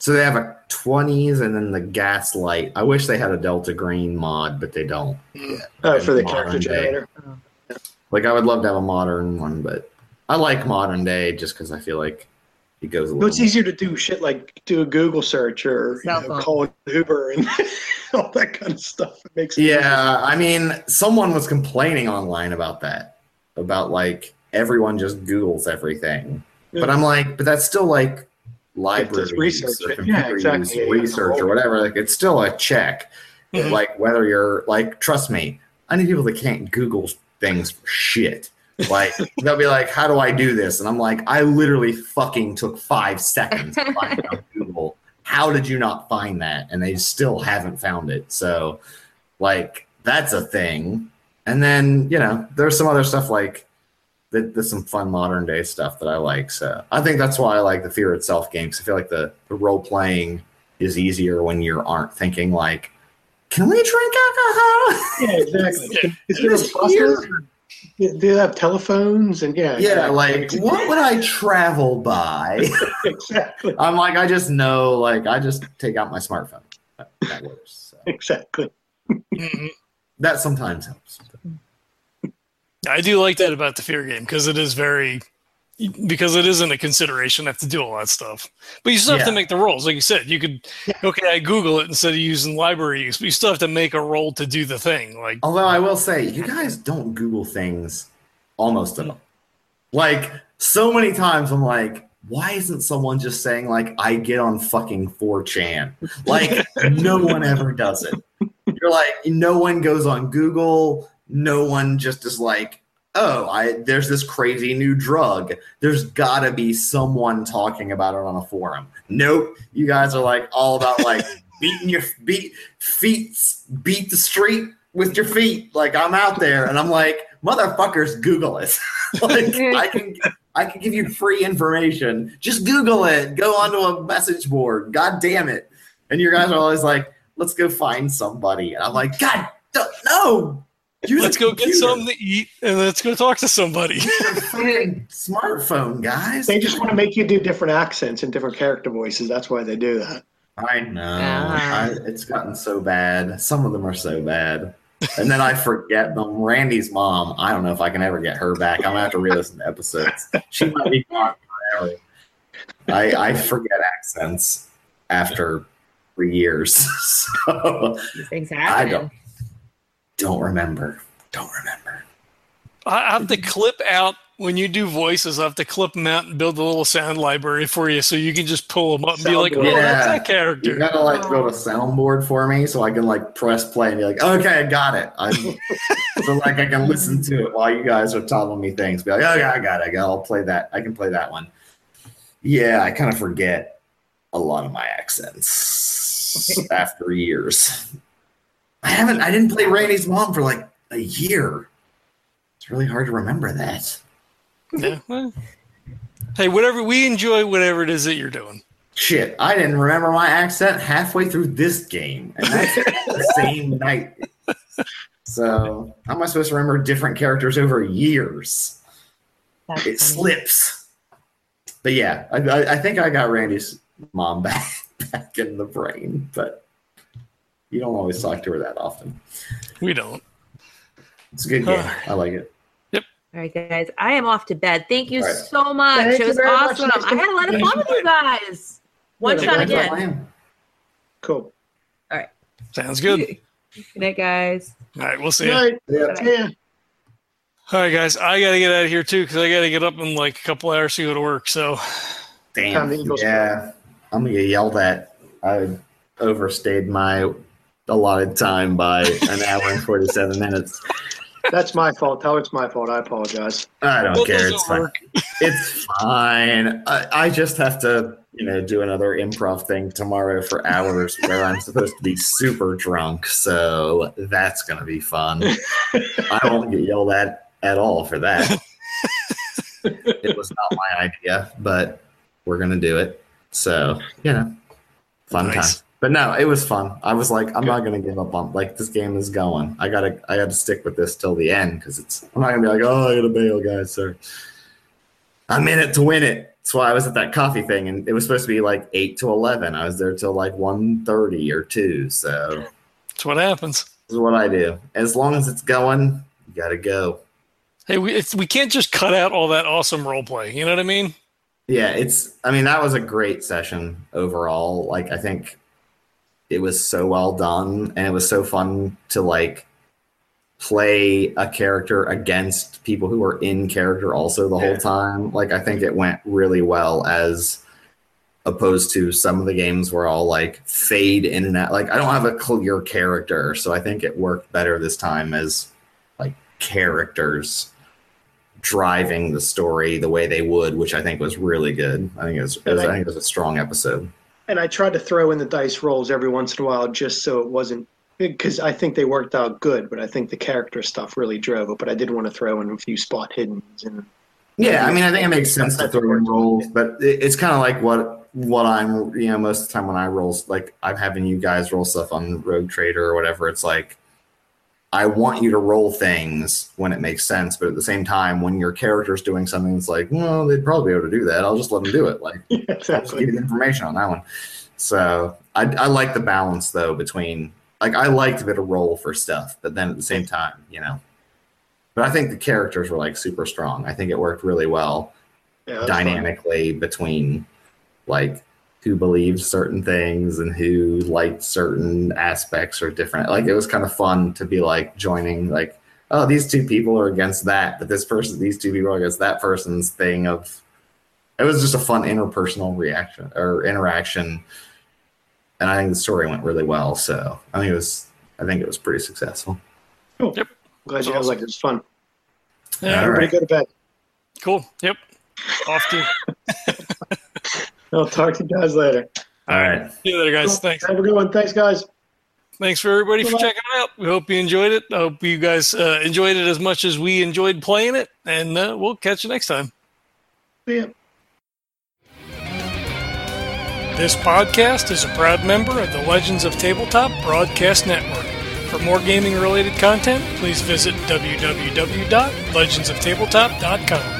So they have a 20s and then the gaslight. I wish they had a Delta Green mod, but they don't. Oh, for the Modern character day. generator. Oh. Like I would love to have a modern one, but I like modern day just because I feel like it goes a Well, little. it's easier to do shit like do a Google search or you Cell know, phone. call Uber and all that kind of stuff. It makes it Yeah, I mean, someone was complaining online about that, about like everyone just Googles everything. Yeah. But I'm like, but that's still like libraries research or computer Yeah, exactly. use, Yeah, research or whatever. Like it's still a check. Mhm. Like whether you're like, trust me, I need people that can't Google things for shit. Like they'll be like, "How do I do this?" And I'm like, "I literally fucking took five seconds to find it on Google. How did you not find that?" And they still haven't found it. So, like, that's a thing. And then you know, there's some other stuff like that. There's some fun modern day stuff that I like. So I think that's why I like the Fear Itself games. I feel like the, the role playing is easier when you aren't thinking like, "Can we drink alcohol?" Yeah, exactly. Is there It's a process? Do they have telephones and yeah? Yeah, exactly. like what would I travel by? exactly, I'm like, I just know, like, I just take out my smartphone. That, that works. So exactly. Mhm. that sometimes helps. I do like that about the fear game because it is very because it isn't a consideration. I have to do all that stuff, but you still have to make the rolls. Like you said, you could Yeah. okay, I Google it instead of using library use, but you still have to make a roll to do the thing. Like Although I will say, you guys don't Google things almost at all. Like so many times, I'm like, why isn't someone just saying like, I get on fucking 4chan? Like no one ever does it. You're like, no one goes on Google. No one just is like, oh, I there's this crazy new drug. There's gotta be someone talking about it on a forum. Nope. You guys are like all about like beating your beat feet beat the street with your feet. Like I'm out there and I'm like, motherfuckers, Google it. like I can I can give you free information. Just Google it. Go onto a message board. God damn it. And you guys are always like, let's go find somebody. And I'm like, God no. Use let's a go get something to eat and let's go talk to somebody. Use your smartphone, guys. They just want to make you do different accents and different character voices. That's why they do that. I know. Ah. I, it's gotten so bad. Some of them are so bad. And then I forget them. Randy's mom, I don't know if I can ever get her back. I'm going to have to re listen to episodes. She might be gone forever. I, I forget accents after three years. so These things I happen. don't, don't remember. Don't remember. I have to clip out when you do voices. I have to clip them out and build a little sound library for you, so you can just pull them up and be like, "Oh, Soundboard. that's Yeah. that character." You gotta like build a soundboard for me so I can like press play and be like, okay, I got it. I'm, so like I can listen to it while you guys are telling me things. Be like, oh yeah, I got it. I got. I'll play that. I can play that one. Yeah, I kind of forget a lot of my accents after years. I haven't. I didn't play Randy's mom for like a year. It's really hard to remember that. Yeah. well, Hey, whatever we enjoy, whatever it is that you're doing. Shit, I didn't remember my accent halfway through this game, and that's the same night. So how am I supposed to remember different characters over years? That's It funny. slips. But yeah, I, I, I think I got Randy's mom back back in the brain, but you don't always talk to her that often. We don't. It's a good game. I like it. Yep. All right, guys. I am off to bed. Thank you All right. so much. Thank it was very much. awesome. I had a lot of fun with you guys. One Yeah, shot again. Cool. All right. Sounds good. Good night, guys. All right, we'll see. Good ya. night. Yeah. Yeah. All right, guys. I got to get out of here too because I got to get up in like a couple hours to go to work. So, Damn. Time the Eagles yeah. I'm gonna get yelled at. I overstayed my allotted time by an hour and 47 minutes. That's my fault. Tell her it's my fault. I apologize. I don't What care. It's fine. work? It's fine. I, I just have to, you know, do another improv thing tomorrow for hours where I'm supposed to be super drunk. So that's gonna be fun. I won't get yelled at at all for that. it was not my idea, but we're gonna do it. So you know, fun Nice. time. But no, it was fun. I was like, I'm not gonna give up on like this game is going. I gotta I gotta stick with this till the end because it's I'm not gonna be like, oh I gotta bail, guys, sir. I'm in it to win it. That's why I was at that coffee thing, and it was supposed to be like eight to eleven. I was there till like 1.30 or two. So That's what happens. this is what I do. As long as it's going, you gotta go. Hey, we it's, we can't just cut out all that awesome role play. You know what I mean? Yeah, it's. I mean, that was a great session overall. Like, I think it was so well done, and it was so fun to like play a character against people who were in character also the whole time. Like, I think it went really well as opposed to some of the games where I'll like fade in and out. Like, I don't have a clear character, so I think it worked better this time as like characters driving the story the way they would, which I think was really good. I think it was, it was I think it was a strong episode. And I tried to throw in the dice rolls every once in a while just so it wasn't because I think they worked out good, but I think the character stuff really drove it. But I did want to throw in a few spot hiddens and Yeah, I mean, I think it makes sense to throw in rolls, but it's kind of like what what I'm, you know, most of the time when I roll, like I'm having you guys roll stuff on Rogue Trader or whatever. It's like I want you to roll things when it makes sense, but at the same time, when your character's doing something, it's like, well, they'd probably be able to do that. I'll just let them do it. Like, yeah, exactly. give you the information on that one. So I, I like the balance though between like I liked a bit of roll for stuff, but then at the same time, you know. But I think the characters were like super strong. I think it worked really well Yeah, that's fun. dynamically between like who believed certain things and who liked certain aspects or different. Like it was kind of fun to be like joining like, oh, these two people are against that, but this person, these two people are against that person's thing of. It was just a fun interpersonal reaction or interaction, and I think the story went really well. So I think it was, I think it was pretty successful. Cool. Yep. Glad you That's had like it was fun. Yeah, All Everybody right. go to bed. cool. Yep. Off to. I'll talk to you guys later. All right. See you later, guys. Thanks. Have a good one. Thanks, guys. Thanks for everybody for Bye-bye. checking it out. We hope you enjoyed it. I hope you guys uh, enjoyed it as much as we enjoyed playing it, and uh, we'll catch you next time. See ya. This podcast is a proud member of the Legends of Tabletop Broadcast Network. For more gaming related content, please visit www.legendsoftabletop.com.